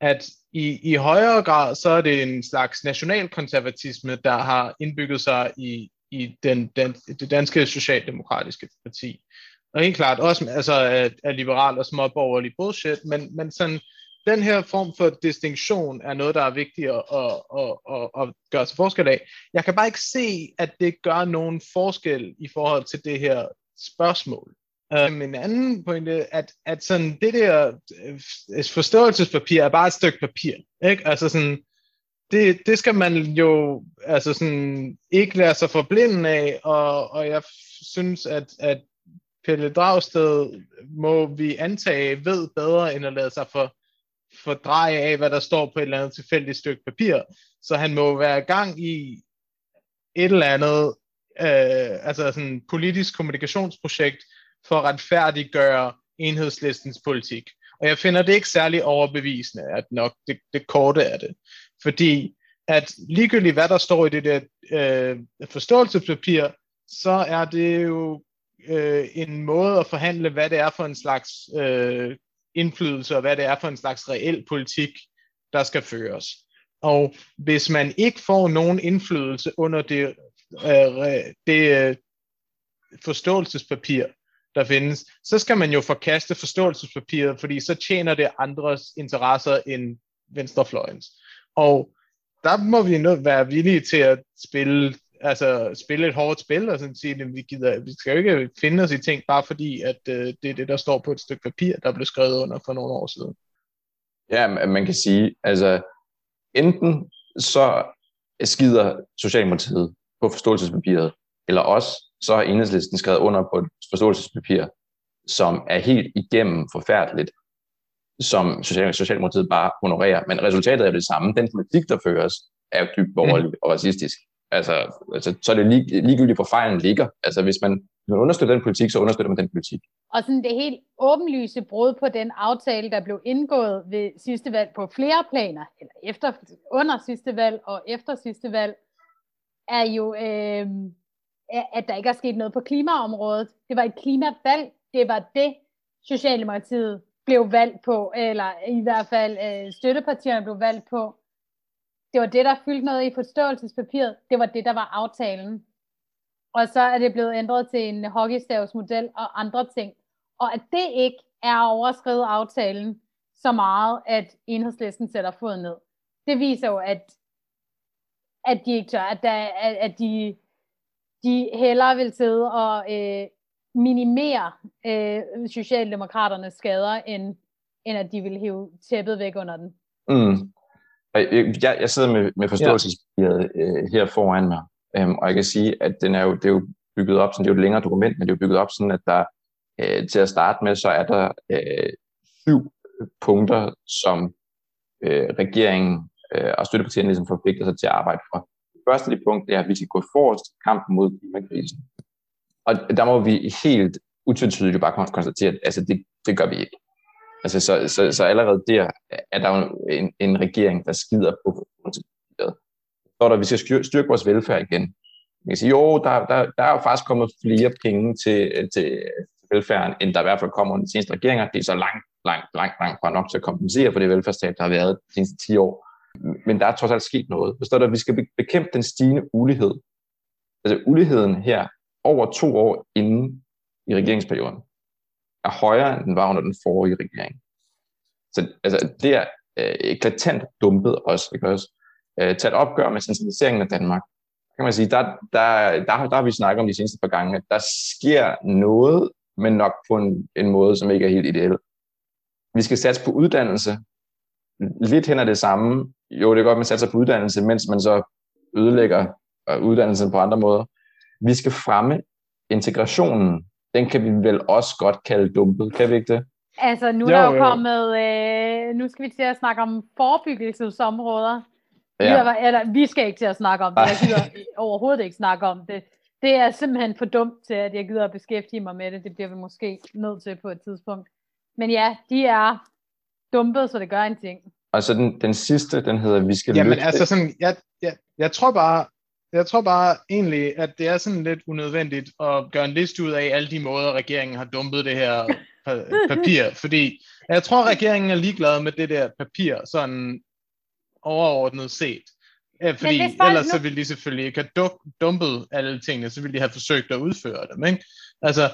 at i, i højere grad, så er det en slags nationalkonservatisme, der har indbygget sig i, i den, den, det danske socialdemokratiske parti. Og helt klart også altså, er, er liberal og småborgerlig bullshit, men, men sådan, den her form for distinktion er noget, der er vigtigt at, at, at, at, at gøre sig forskel af. Jeg kan bare ikke se, at det gør nogen forskel i forhold til det her spørgsmål. Um, en anden pointe, at, at sådan det der øh, forståelsespapir er bare et stykke papir. Ikke? Altså sådan, det, det skal man jo altså sådan, ikke lade sig forblinde af, og, og jeg synes, at, at Pelle Dragsted må vi antage ved bedre, end at lade sig for, fordreje af, hvad der står på et eller andet tilfældigt stykke papir. Så han må være i gang i et eller andet øh, altså sådan politisk kommunikationsprojekt for at retfærdiggøre enhedslistens politik. Og jeg finder det ikke særlig overbevisende, at nok det, det korte er det. Fordi at ligegyldigt hvad der står i det der øh, forståelsespapir, så er det jo øh, en måde at forhandle, hvad det er for en slags øh, indflydelse, og hvad det er for en slags reel politik, der skal føres. Og hvis man ikke får nogen indflydelse under det, øh, det øh, forståelsespapir, der findes, så skal man jo forkaste forståelsespapiret, fordi så tjener det andres interesser end venstrefløjens. Og der må vi nu være villige til at spille altså spille et hårdt spil og sådan sige, at vi, gider, vi skal jo ikke finde os i ting, bare fordi, at øh, det er det, der står på et stykke papir, der blev skrevet under for nogle år siden. Ja, man kan sige, altså enten så skider Socialdemokratiet på forståelsespapiret, eller også så har enhedslisten skrevet under på et forståelsespapir, som er helt igennem forfærdeligt, som Socialdemokratiet bare honorerer. Men resultatet er det samme. Den politik, der føres, er jo dybt borgerlig mm. og racistisk. Altså, altså, så er det lig, ligegyldigt, hvor fejlen ligger. Altså, hvis man, hvis man understøtter den politik, så understøtter man den politik. Og sådan det helt åbenlyse brud på den aftale, der blev indgået ved sidste valg på flere planer, eller efter, under sidste valg og efter sidste valg, er jo, øh, at der ikke er sket noget på klimaområdet. Det var et klimavalg. Det var det, Socialdemokratiet blev valgt på, eller i hvert fald øh, støttepartierne blev valgt på. Det var det, der fyldte noget i forståelsespapiret. Det var det, der var aftalen. Og så er det blevet ændret til en hockeystavsmodel og andre ting. Og at det ikke er overskrevet aftalen så meget, at enhedslisten sætter foden ned. Det viser jo, at, at de ikke tør, at, der, at, at de, de hellere vil sidde og øh, minimere øh, Socialdemokraternes skader, end, end at de vil hive tæppet væk under den. Mm. Jeg, jeg sidder med, med forståelsespapiret øh, her foran mig, øhm, og jeg kan sige, at den er jo, det er jo bygget op, sådan, det er jo et længere dokument, men det er jo bygget op sådan, at der øh, til at starte med, så er der øh, syv punkter, som øh, regeringen øh, og støttepartierne ligesom forpligter sig til at arbejde for. Det første det punkt det er, at vi skal gå forrest i kampen mod klimakrisen. Og der må vi helt utvetydigt bare konstatere, at altså, det, det gør vi ikke. Altså, så, så, så allerede der er der jo en, en regering, der skider på forståelsespapiret. Så er der, at vi skal styrke vores velfærd igen. Man kan sige, jo, der, der, der er jo faktisk kommet flere penge til, til velfærden, end der i hvert fald kommer under de seneste regeringer. Det er så langt, langt, langt, langt fra nok til at kompensere for det velfærdstab, der har været de seneste 10 år. Men der er trods alt sket noget. Så står der, at vi skal bekæmpe den stigende ulighed. Altså uligheden her over to år inden i regeringsperioden er højere, end den var under den forrige regering. Så altså, det er øh, eklatant dumpet også. Ikke også? Øh, tage et opgør med centraliseringen af Danmark. Kan man sige, der, der, der, der har vi snakket om de seneste par gange, at der sker noget, men nok på en, en måde, som ikke er helt ideel. Vi skal satse på uddannelse. Lidt hen af det samme. Jo, det er godt, at man satser på uddannelse, mens man så ødelægger øh, uddannelsen på andre måder. Vi skal fremme integrationen den kan vi vel også godt kalde dumpet, kan vi ikke det? Altså, nu er der jo, jo kommet, øh, nu skal vi til at snakke om forebyggelsesområder. Ja. Eller, vi skal ikke til at snakke om det, jeg gider (laughs) overhovedet ikke snakke om det. Det er simpelthen for dumt til, at jeg gider at beskæftige mig med det. Det bliver vi måske nødt til på et tidspunkt. Men ja, de er dumpet, så det gør en ting. Og så den, den sidste, den hedder, vi skal Jamen løfte. altså sådan, jeg, jeg, jeg tror bare, jeg tror bare egentlig, at det er sådan lidt unødvendigt at gøre en liste ud af alle de måder, regeringen har dumpet det her (laughs) papir, fordi jeg tror, regeringen er ligeglad med det der papir, sådan overordnet set. Ja, fordi ellers nu... så ville de selvfølgelig ikke have dumpet alle tingene, så ville de have forsøgt at udføre dem. Ikke? Altså,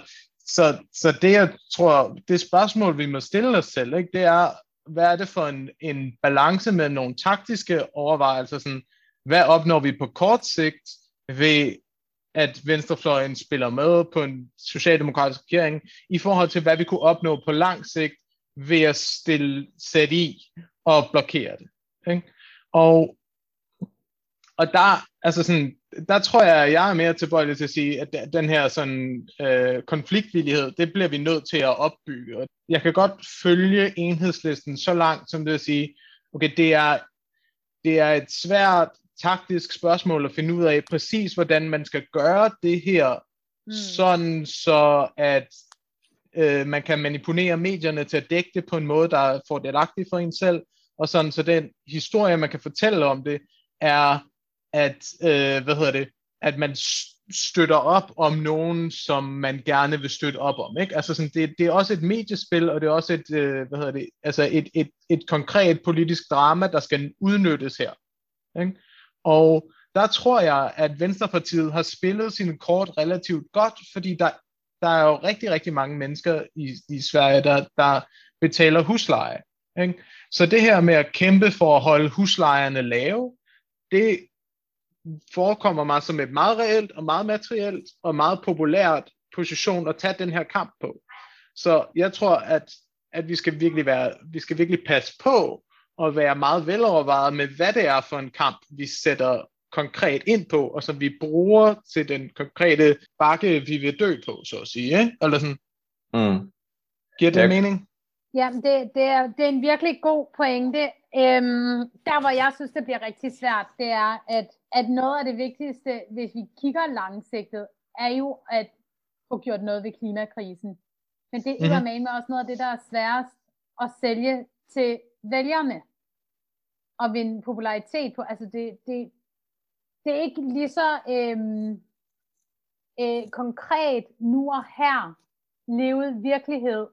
så, så det jeg tror, det spørgsmål vi må stille os selv, ikke, det er, hvad er det for en, en balance med nogle taktiske overvejelser, sådan, hvad opnår vi på kort sigt ved at venstrefløjen spiller med på en socialdemokratisk regering, i forhold til hvad vi kunne opnå på lang sigt ved at stille, sætte i og blokere det. Ikke? Og, og der, altså sådan, der tror jeg, at jeg er mere tilbøjelig til at sige, at den her sådan, øh, konfliktvillighed, det bliver vi nødt til at opbygge. Og jeg kan godt følge enhedslisten så langt, som det at sige, okay, det er, det er et svært taktisk spørgsmål at finde ud af præcis, hvordan man skal gøre det her, mm. sådan så at øh, man kan manipulere medierne til at dække det på en måde, der er fordelagtig for en selv, og sådan så den historie, man kan fortælle om det, er, at, øh, hvad hedder det, at man støtter op om nogen, som man gerne vil støtte op om. Ikke? Altså sådan, det, det er også et mediespil, og det er også et, øh, hvad hedder det, altså et, et, et konkret politisk drama, der skal udnyttes her. Ikke? Og der tror jeg, at Venstrepartiet har spillet sine kort relativt godt, fordi der, der er jo rigtig, rigtig mange mennesker i, i Sverige, der, der betaler husleje. Ikke? Så det her med at kæmpe for at holde huslejerne lave, det forekommer mig som et meget reelt og meget materielt og meget populært position at tage den her kamp på. Så jeg tror, at, at vi skal virkelig være, vi skal virkelig passe på at være meget velovervejet med, hvad det er for en kamp, vi sætter konkret ind på, og som vi bruger til den konkrete bakke, vi vil dø på, så at sige. Ikke? Eller sådan. Mm. Giver det ja. mening? Ja, det, det, er, det er en virkelig god pointe. Øhm, der, hvor jeg synes, det bliver rigtig svært, det er, at, at noget af det vigtigste, hvis vi kigger langsigtet, er jo at få gjort noget ved klimakrisen. Men det er mm-hmm. også noget af det, der er sværest at sælge til vælgerne og vinde popularitet på. Altså det, det, det er ikke lige så øhm, øh, konkret nu og her levet virkelighed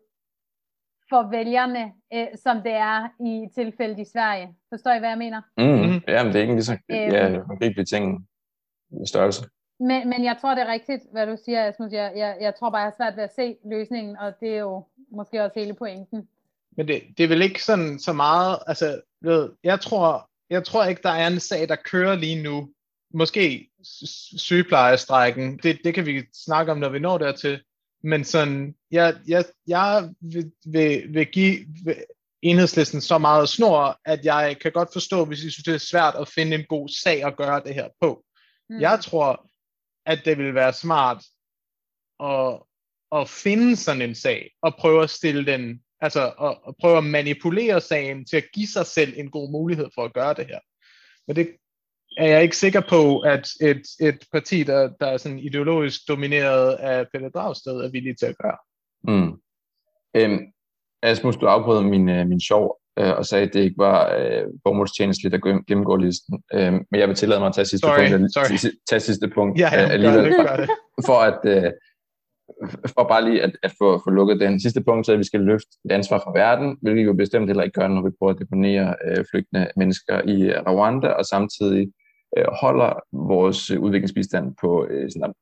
for vælgerne, øh, som det er i tilfældet i Sverige. Forstår I, hvad jeg mener? Mm, ja, men det er ikke lige så ja, øhm. konkret ting størrelse. Men, men jeg tror, det er rigtigt, hvad du siger, Asmus. Jeg, jeg, jeg tror bare, jeg har svært ved at se løsningen, og det er jo måske også hele pointen. Men det, det er vel ikke sådan så meget, altså, ved, jeg tror, jeg tror ikke, der er en sag, der kører lige nu. Måske sygeplejestrækken, det, det kan vi snakke om, når vi når dertil. Men sådan, jeg, jeg, jeg vil, vil, vil give enhedslisten så meget snor, at jeg kan godt forstå, hvis I synes, det er svært at finde en god sag at gøre det her på. Mm. Jeg tror, at det vil være smart at, at finde sådan en sag, og prøve at stille den Altså at, at prøve at manipulere sagen til at give sig selv en god mulighed for at gøre det her. Men det er jeg ikke sikker på, at et, et parti, der, der er sådan ideologisk domineret af Peter Dragsted, er villig til at gøre. Mm. Øhm, Asmus, du afbrød min, øh, min sjov øh, og sagde, at det ikke var øh, formålstjenestligt at gennemgå listen. Øh, men jeg vil tillade mig at tage sidste sorry, punkt, sorry. (laughs) tage sidste punkt ja, ja, alligevel, for, (laughs) for at, øh, (laughs) for bare lige at, at få, få lukket den sidste punkt, så at vi skal løfte et ansvar fra verden, hvilket vi jo bestemt heller ikke gør, når vi prøver at deponere øh, flygtende mennesker i øh, Rwanda, og samtidig øh, holder vores øh, udviklingsbistand på øh, sådan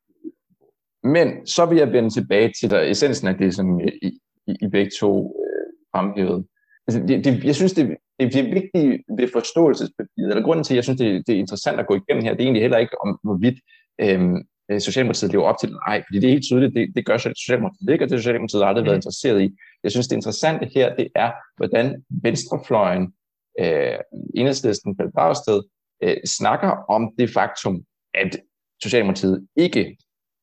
Men så vil jeg vende tilbage til der, essensen af det, som øh, I, I, I begge to øh, fremhævede. Altså, det, det, jeg synes, det, det, det er vigtigt ved forståelsespapiret, eller grunden til, at jeg synes, det, det er interessant at gå igennem her, det er egentlig heller ikke om, hvorvidt øh, Socialdemokratiet lever op til nej, fordi det er helt tydeligt, det, det gør Socialdemokratiet ikke, og det har Socialdemokratiet aldrig mm. været interesseret i. Jeg synes, det interessante her, det er, hvordan venstrefløjen, øh, enhedslisten, Pelle Dragsted, øh, snakker om det faktum, at Socialdemokratiet ikke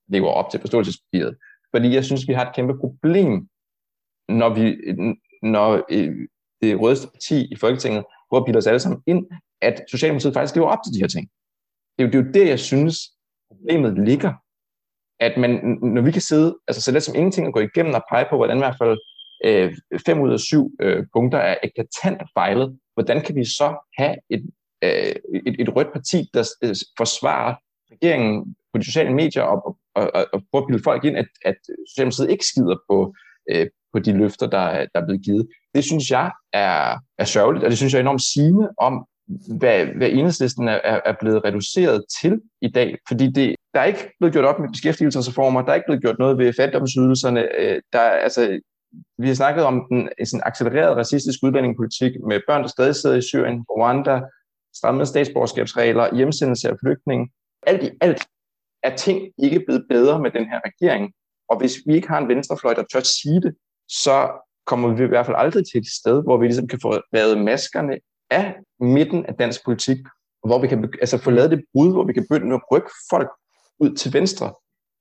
lever op til forståelsespapiret. Fordi jeg synes, vi har et kæmpe problem, når, vi, når øh, det rødeste parti i Folketinget prøver at bilde os alle sammen ind, at Socialdemokratiet faktisk lever op til de her ting. Det er jo det, er jo det jeg synes, problemet ligger. At man, når vi kan sidde, altså så let som ingenting at gå igennem og pege på, hvordan i hvert fald øh, fem ud af syv øh, punkter er eklatant fejlet, hvordan kan vi så have et, øh, et, et rødt parti, der øh, forsvarer regeringen på de sociale medier og, og, og, og prøver at bilde folk ind, at, at Socialdemokratiet ikke skider på, øh, på de løfter, der der er blevet givet. Det synes jeg er, er sørgeligt, og det synes jeg er enormt sigende om, hvad, hvad enhedslisten er, er blevet reduceret til i dag. Fordi det, der er ikke blevet gjort op med beskæftigelsesreformer, der er ikke blevet gjort noget ved fattigdomsydelserne. Øh, der, altså, vi har snakket om den sådan accelererede racistiske udlændingepolitik med børn, der stadig sidder i Syrien, Rwanda, strammede statsborgerskabsregler, hjemsendelse af flygtninge. Alt i alt er ting ikke blevet bedre med den her regering. Og hvis vi ikke har en venstrefløj, der tør sige det, så kommer vi i hvert fald aldrig til et sted, hvor vi ligesom kan få revet maskerne af midten af dansk politik, hvor vi kan altså få lavet det brud, hvor vi kan begynde at rykke folk ud til venstre.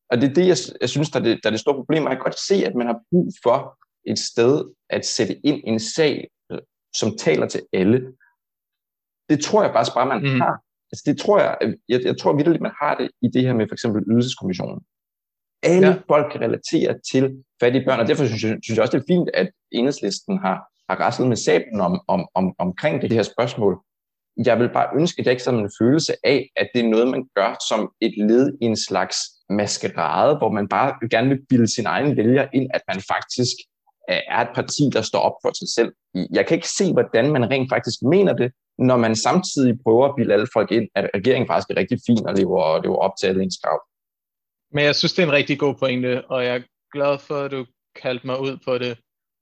Og det er det, jeg, jeg synes, der er det, der er det store problem. Jeg kan godt se, at man har brug for et sted at sætte ind en sag, som taler til alle. Det tror jeg bare, bare man mm. har. Altså, det tror jeg, jeg, jeg tror virkelig, man har det i det her med for eksempel ydelseskommissionen. Alle ja. folk kan relatere til fattige børn, og derfor synes jeg, synes jeg også, det er fint, at enhedslisten har, har raslet med sablen om, om, om, omkring det her spørgsmål. Jeg vil bare ønske, at det ikke sådan en følelse af, at det er noget, man gør som et led i en slags maskerade, hvor man bare gerne vil bilde sin egen vælger ind, at man faktisk øh, er et parti, der står op for sig selv. Jeg kan ikke se, hvordan man rent faktisk mener det, når man samtidig prøver at bilde alle folk ind, at regeringen faktisk er rigtig fin og lever, lever op til alle ens krav. Men jeg synes, det er en rigtig god pointe, og jeg er glad for, at du kaldte mig ud på det.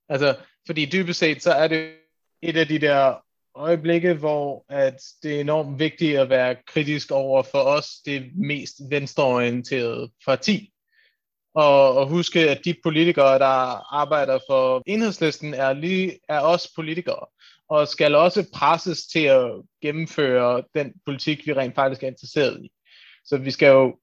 Altså, fordi dybest set, så er det et af de der øjeblikke, hvor at det er enormt vigtigt at være kritisk over for os, det mest venstreorienterede parti. Og, og huske, at de politikere, der arbejder for enhedslisten, er, lige, er også politikere, og skal også presses til at gennemføre den politik, vi rent faktisk er interesseret i. Så vi skal jo,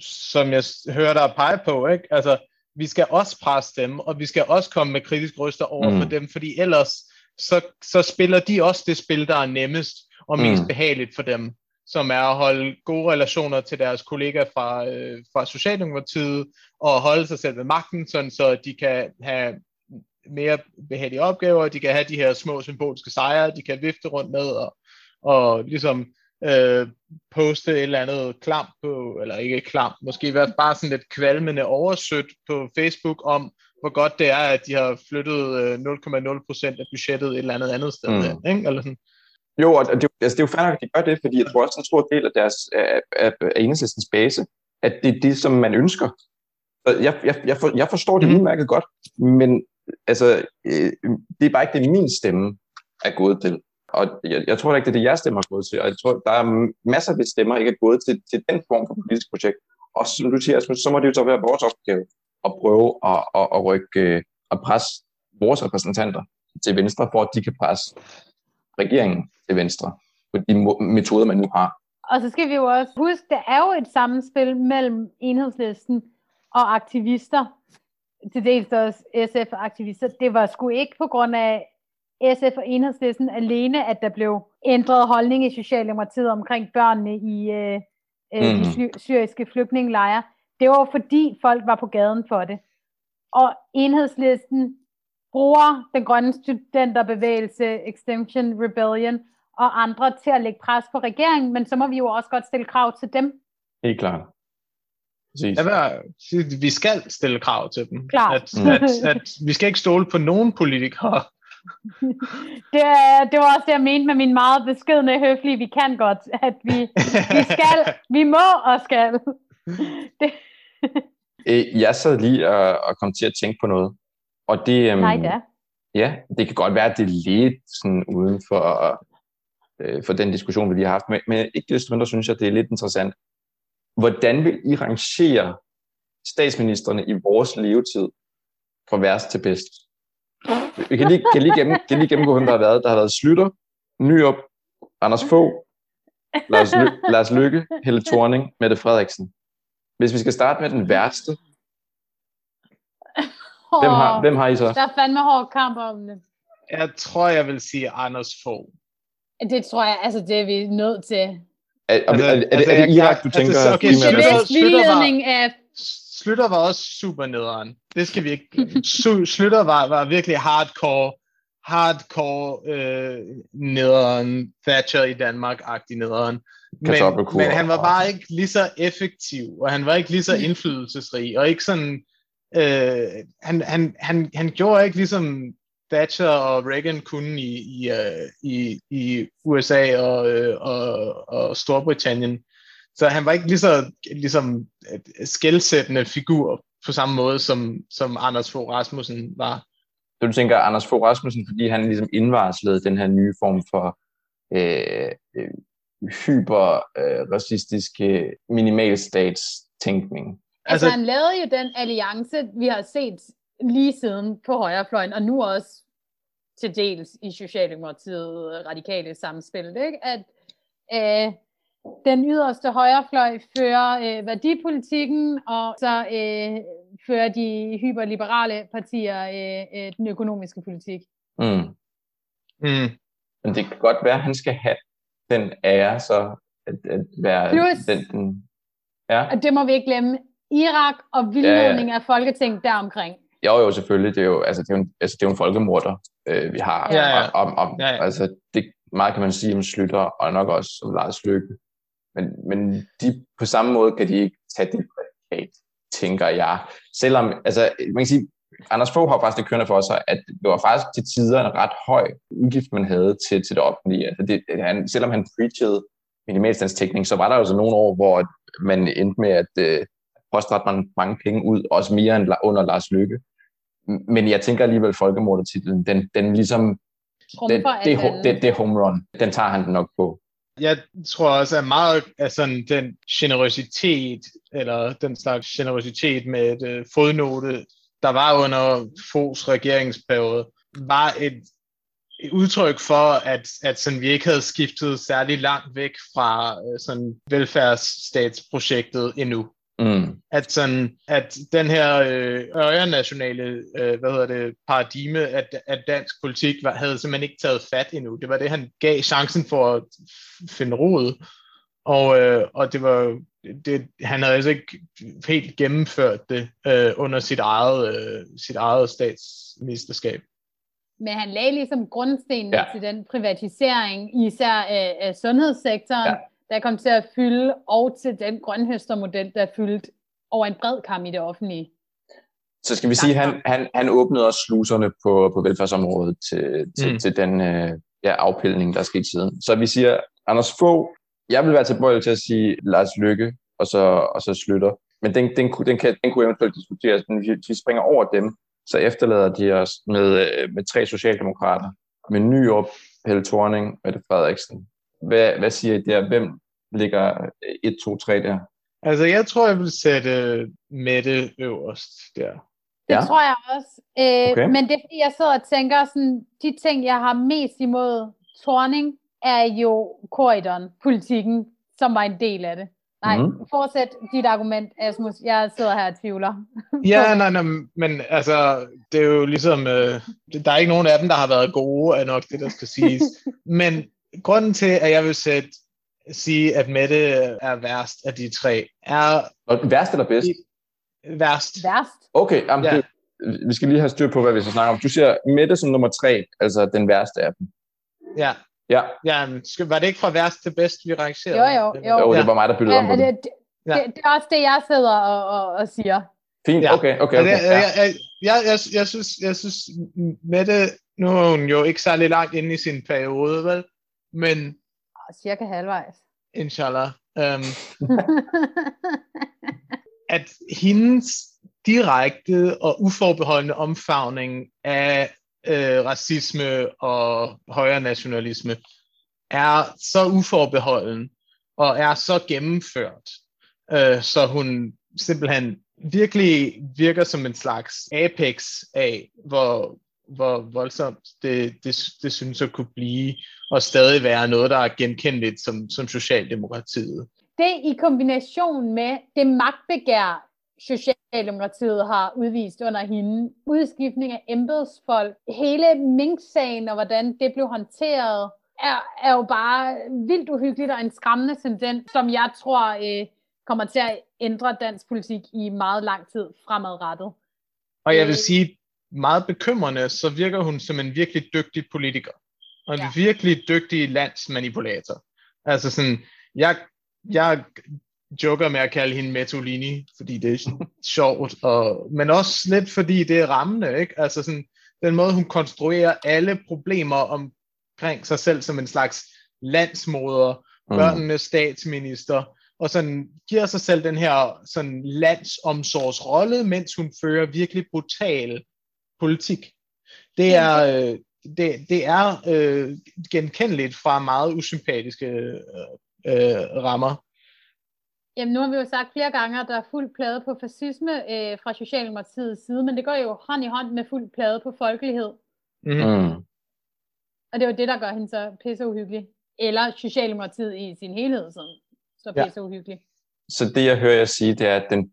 som jeg hører dig pege på, ikke? Altså, vi skal også presse dem, og vi skal også komme med kritisk røster over mm. for dem, fordi ellers så, så spiller de også det spil, der er nemmest og mest mm. behageligt for dem, som er at holde gode relationer til deres kollegaer fra, øh, fra Socialdemokratiet, og holde sig selv ved magten, sådan så de kan have mere behagelige opgaver, de kan have de her små symbolske sejre, de kan vifte rundt med og, og ligesom øh, poste et eller andet klam på, eller ikke klam, måske være bare sådan lidt kvalmende oversødt på Facebook om, hvor godt det er, at de har flyttet 0,0% øh, af budgettet et eller andet andet sted. Mm. Hen, ikke? Eller sådan. Jo, og det, altså det er jo færdigt, at de gør det, fordi jeg tror også, en stor del af deres af, af, af enhedslistens base, at det er det, som man ønsker. Jeg, jeg, jeg, for, jeg forstår det mm. udmærket godt, men altså, øh, det er bare ikke det, min stemme er gået til. Og jeg, jeg tror ikke, det er det, jeres stemmer er gået til. Og jeg tror, der er masser af stemmer, ikke er gået til, til den form for politisk projekt. Og som du siger, så må det jo så være vores opgave at prøve at, at, at rykke øh, og presse vores repræsentanter til venstre, for at de kan presse regeringen til venstre på de metoder, man nu har. Og så skal vi jo også huske, der er jo et sammenspil mellem enhedslisten og aktivister, til dels også SF-aktivister. Det var sgu ikke på grund af SF og enhedslisten alene, at der blev ændret holdning i Socialdemokratiet omkring børnene i øh, øh, mm. de syriske flygtningelejre. Det var fordi folk var på gaden for det. Og enhedslisten bruger den grønne studenterbevægelse, Extinction Rebellion og andre til at lægge pres på regeringen, men så må vi jo også godt stille krav til dem. Helt klart. Præcis. Ja, vi skal stille krav til dem. Klar. At, at, at, vi skal ikke stole på nogen politikere. (laughs) det, det var også det, jeg mente med min meget beskedne høflige, vi kan godt, at vi, vi skal, vi må og skal. (laughs) det. (laughs) Jeg sad lige og, og kom til at tænke på noget, og det, um, Nej, da. Ja, det kan godt være, at det er lidt sådan uden for, øh, for den diskussion, vi lige har haft, men, men ikke desto mindre synes jeg, det er lidt interessant. Hvordan vil I rangere statsministerne i vores levetid fra værst til bedst? Vi kan lige, kan lige, gennem, kan lige gennemgå, hvem der har været. Der har været Slytter, Nyrup, Anders Fogh, Lars, Ly- Lars Lykke, Helle Thorning, Mette Frederiksen. Hvis vi skal starte med den værste, oh, hvem, har, hvem har I så? Der er fandme hård kamp om det. Jeg tror, jeg vil sige Anders Fogh. Det tror jeg, altså det er vi nødt til. Er, er, er, er, er, er det Irak, du tænker? Altså, okay, Slytter, Slytter, var, af... Slytter var også super nederen. Det skal vi ikke. Slytter var, var virkelig hardcore, hardcore øh, nederen, Thatcher i Danmark-agtig nederen. Men, men han var bare ikke lige så effektiv, og han var ikke lige så indflydelsesrig, og ikke sådan øh, han, han, han, han gjorde ikke ligesom Thatcher og Reagan kunne i, i, øh, i, i USA og, øh, og, og Storbritannien. Så han var ikke lige så ligesom, skældsættende figur på samme måde, som, som Anders Fogh Rasmussen var. Så du tænker Anders Fogh Rasmussen, fordi han ligesom indvarslede den her nye form for øh, øh, hyper-racistiske øh, minimalstatstænkning? Altså, altså han lavede jo den alliance, vi har set lige siden på højrefløjen, og nu også til dels i Socialdemokratiet radikale samspil, ikke? at øh, den yderste højrefløj fører øh, værdipolitikken, og så øh, fører de hyperliberale partier øh, øh, den økonomiske politik. Mm. Mm. Men det kan godt være, at han skal have den ære, så at, at være Plus, den, den ja. og det må vi ikke glemme, Irak og vildledning ja, ja. af Folketing deromkring. Jo, jo, selvfølgelig. Det er jo, altså, det er jo en, altså, det er jo en folkemorder, øh, vi har. Ja, ja. Om, om, ja, ja. Altså, det, meget kan man sige om Slytter, og nok også om Lars Løkke. Men, men de, på samme måde kan de ikke tage det prædikat, tænker jeg. Selvom, altså, man kan sige, Anders Fogh har faktisk det kørende for sig, at det var faktisk til tider en ret høj udgift, man havde til, til det offentlige. Altså det, han, selvom han preachede minimalstandstækning, så var der jo så nogle år, hvor man endte med at øh, påstrætte man mange penge ud, også mere end under Lars Lykke. Men jeg tænker alligevel, folkemordertitlen, den, den ligesom, den, det, det, det home run, den tager han nok på. Jeg tror også, at meget af sådan den generøsitet, eller den slags generøsitet med et øh, fodnote, der var under Fos regeringsperiode, var et, et udtryk for, at, at sådan, vi ikke havde skiftet særlig langt væk fra øh, sådan velfærdsstatsprojektet endnu. Mm. At, sådan, at den her øh, nationale øh, hvad hedder det, paradigme, at, at dansk politik var, havde simpelthen ikke taget fat endnu. Det var det, han gav chancen for at finde rod. Og, øh, og det var, det, han havde altså ikke helt gennemført det øh, under sit eget, øh, sit eget statsministerskab. Men han lagde ligesom grundstenen ja. til den privatisering, især af, af sundhedssektoren, ja der kom til at fylde, og til den grønhøstermodel, der fyldte over en bred kam i det offentlige. Så skal vi sige, at han, han, han åbnede også sluserne på, på velfærdsområdet til, til, mm. til den øh, ja, afpilning, der er sket siden. Så vi siger, Anders Fogh, jeg vil være tilbøjelig til at sige Lars Lykke, og så, og så Slytter. Men den, den, den, kan, den kunne eventuelt diskuteres, men hvis vi springer over dem, så efterlader de os med, øh, med tre socialdemokrater, med Nyrup, Helle Thorning og Mette Frederiksen. Hvad, hvad siger I der? Hvem ligger 1, 2, 3 der? Altså, jeg tror, jeg vil sætte Mette øverst der. Det ja. tror jeg også. Øh, okay. Men det er fordi, jeg sidder og tænker, sådan, de ting, jeg har mest imod Torning, er jo korridon-politikken, som var en del af det. Nej, mm. fortsæt dit argument, Asmus. Jeg sidder her og tvivler. ja, (laughs) nej, nej, men altså, det er jo ligesom, øh, der er ikke nogen af dem, der har været gode, er nok det, der skal siges. (laughs) men grunden til, at jeg vil sætte, sige, at Mette er værst af de tre, er... Og værst eller bedst? Værst. Værst. Okay, jamen, ja. det, vi skal lige have styr på, hvad vi skal snakke om. Du siger Mette som nummer tre, altså den værste af dem. Ja. Ja. ja var det ikke fra værst til bedst, vi rangerede? Jo, jo. Jo, jo det var mig, der byttede ja, om på det. Det, det, ja. det, det er også det, jeg sidder og, og, og siger. Fint, ja. okay, okay. okay. Ja. Jeg, jeg, jeg, jeg, jeg, synes, jeg synes, Mette, nu er hun jo ikke særlig langt inde i sin periode, vel? Men... Cirka halvvejs. Inshallah. Um, (laughs) at hendes direkte og uforbeholdende omfavning af øh, racisme og højre nationalisme er så uforbeholden og er så gennemført, øh, så hun simpelthen virkelig virker som en slags apex af, hvor, hvor voldsomt det, det, det synes at kunne blive, og stadig være noget, der er genkendeligt som, som Socialdemokratiet. Det i kombination med det magtbegær, Socialdemokratiet har udvist under hende, udskiftning af embedsfolk, hele Mink-sagen og hvordan det blev håndteret, er, er jo bare vildt uhyggeligt og en skræmmende tendens, som jeg tror øh, kommer til at ændre dansk politik i meget lang tid fremadrettet. Og jeg vil øh, sige, meget bekymrende, så virker hun som en virkelig dygtig politiker. Og en ja. virkelig dygtig landsmanipulator. Altså sådan, jeg, jeg joker med at kalde hende Metolini, fordi det er (laughs) sjovt, og, men også lidt fordi det er rammende, ikke? Altså sådan, den måde hun konstruerer alle problemer omkring sig selv som en slags landsmoder, mm. børnenes statsminister, og sådan giver sig selv den her sådan landsomsorgsrolle, mens hun fører virkelig brutal politik. Det er, øh, det, det er øh, genkendeligt fra meget usympatiske øh, øh, rammer. Jamen nu har vi jo sagt flere gange, at der er fuld plade på fascisme øh, fra Socialdemokratiets side, men det går jo hånd i hånd med fuld plade på folkelighed. Mm. Og det er jo det, der gør hende så pisse uhyggelig. Eller Socialdemokratiet i sin helhed, som så pisse ja. uhyggelig. Så det, jeg hører jer sige, det er, at den,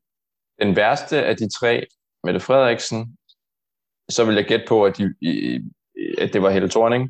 den værste af de tre, Mette Frederiksen, så vil jeg gætte på, at, de, at det var Helle Thorning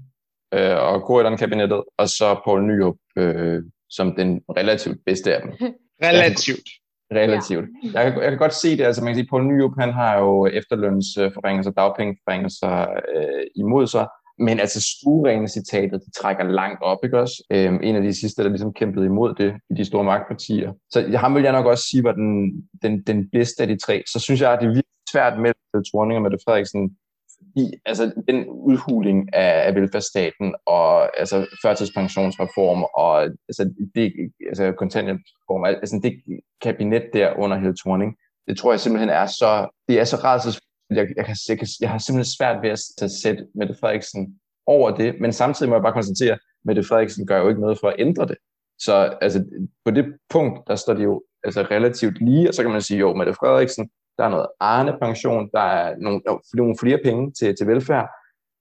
øh, og Korydon-kabinettet, og så Poul Nyrup øh, som den relativt bedste af dem. (laughs) relativt. Relativt. Ja. Jeg, kan, jeg kan godt se det, altså man kan sige, Poul Nyrup, han har jo efterlønsforringelser, dagpengeforringelser øh, imod sig, men altså stuerene citatet, de trækker langt op, ikke også? Øhm, en af de sidste, der ligesom kæmpede imod det i de store magtpartier. Så ham vil jeg nok også sige var den, den, den bedste af de tre. Så synes jeg, at det er virkelig svært med Thorning og Mette Frederiksen, fordi altså, den udhuling af, af velfærdsstaten og altså, førtidspensionsreform og altså, det, altså, kontanthjælpsreform, altså det kabinet der under Helle Thorning, det tror jeg simpelthen er så, det er så rædselsfuldt, jeg, jeg, kan, jeg, kan, jeg har simpelthen svært ved at sætte Mette Frederiksen over det, men samtidig må jeg bare konstatere, at Mette Frederiksen gør jo ikke noget for at ændre det. Så altså, på det punkt, der står de jo altså, relativt lige, og så kan man sige, jo, Mette Frederiksen, der er noget Arne-pension, der er nogle, nogle flere penge til, til velfærd,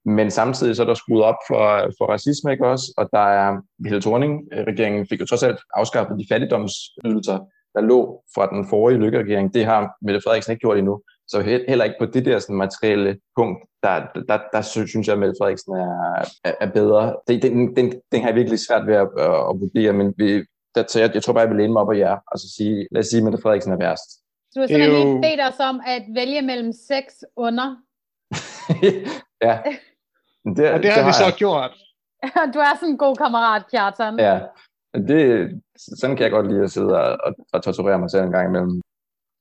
men samtidig så er der skruet op for, for racisme, ikke også? Og der er, Helle Thorning-regeringen fik jo trods alt afskaffet de fattigdomsydelser, der lå fra den forrige lykkeregering. Det har Mette Frederiksen ikke gjort endnu. Så heller ikke på det der sådan, materielle punkt, der, der, der, der synes jeg, at Mette Frederiksen er, er, er bedre. Det, den, den, den har jeg virkelig svært ved at, at, at vurdere, men vi, der, så jeg, jeg tror bare, jeg vil læne mig op af jer, og så sige, lad os sige, at Mette Frederiksen er værst. Du har simpelthen jo... ikke bedt os om at vælge mellem seks under. (laughs) ja. Det, og det, det har vi så jeg. gjort. (laughs) du er sådan en god kammerat, Kjartan. Ja, det, sådan kan jeg godt lide at sidde og, og, og torturere mig selv en gang imellem.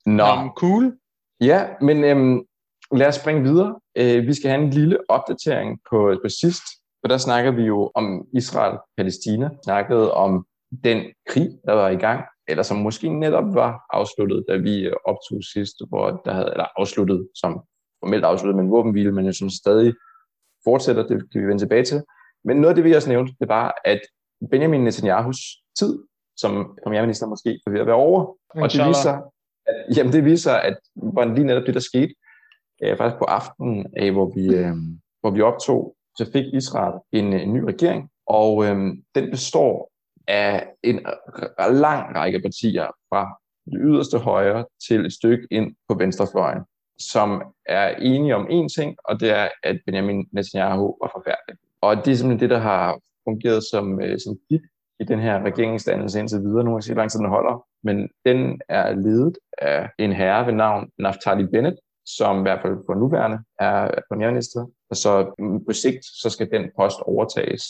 Nå. Um, cool. Ja, men øhm, lad os springe videre. Øh, vi skal have en lille opdatering på, på sidst, for der snakker vi jo om Israel-Palæstina, snakkede om den krig, der var i gang, eller som måske netop var afsluttet, da vi optog sidst, hvor der havde, eller afsluttet, som formelt afsluttet med en våbenhvile, men jeg synes stadig fortsætter, det kan vi vende tilbage til. Men noget af det, vi også nævnt, det var, at Benjamin Netanyahus tid som premierminister måske er ved at være over. Og det viser, at, jamen det viser, at var lige netop det, der skete, øh, faktisk på aftenen af, hvor vi, øh, hvor vi optog, så fik Israel en, en ny regering, og øh, den består af en lang række partier fra det yderste højre til et stykke ind på venstrefløjen, som er enige om én ting, og det er, at Benjamin Netanyahu var forfærdelig. Og det er simpelthen det, der har fungeret som, øh, som dit i den her regeringsdannelse indtil videre. Nu har jeg set, lang tid den holder, men den er ledet af en herre ved navn Naftali Bennett, som i hvert fald på nuværende er premierminister. Og så på sigt, så skal den post overtages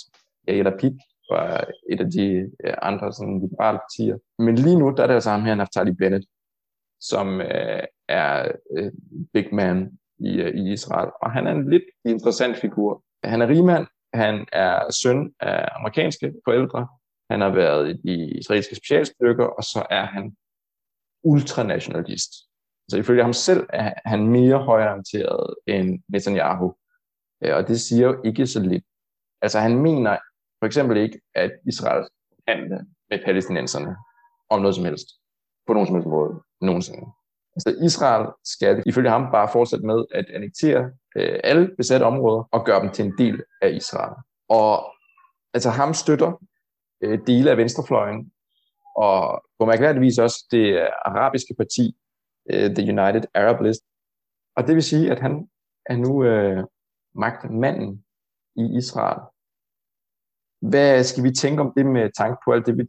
af Lapid, fra et af de andre sådan, liberale partier. Men lige nu, der er det altså ham her, Naftali Bennett, som øh, er øh, big man i, øh, i Israel. Og han er en lidt interessant figur. Han er rigmand, han er søn af amerikanske forældre, han har været i de israelske specialstyrker, og så er han ultranationalist. Så ifølge ham selv er han mere højorienteret end Netanyahu. Øh, og det siger jo ikke så lidt. Altså han mener for eksempel ikke, at Israel handle med palæstinenserne om noget som helst. På nogen som helst måde. Nogensinde. Altså Israel skal ifølge ham bare fortsætte med at annektere øh, alle besatte områder og gøre dem til en del af Israel. Og altså ham støtter øh, dele af venstrefløjen, og på mærkværdig vis også det arabiske parti, øh, The United Arab List. Og det vil sige, at han er nu øh, magtmanden i Israel. Hvad skal vi tænke om det med tanke på alt det, vi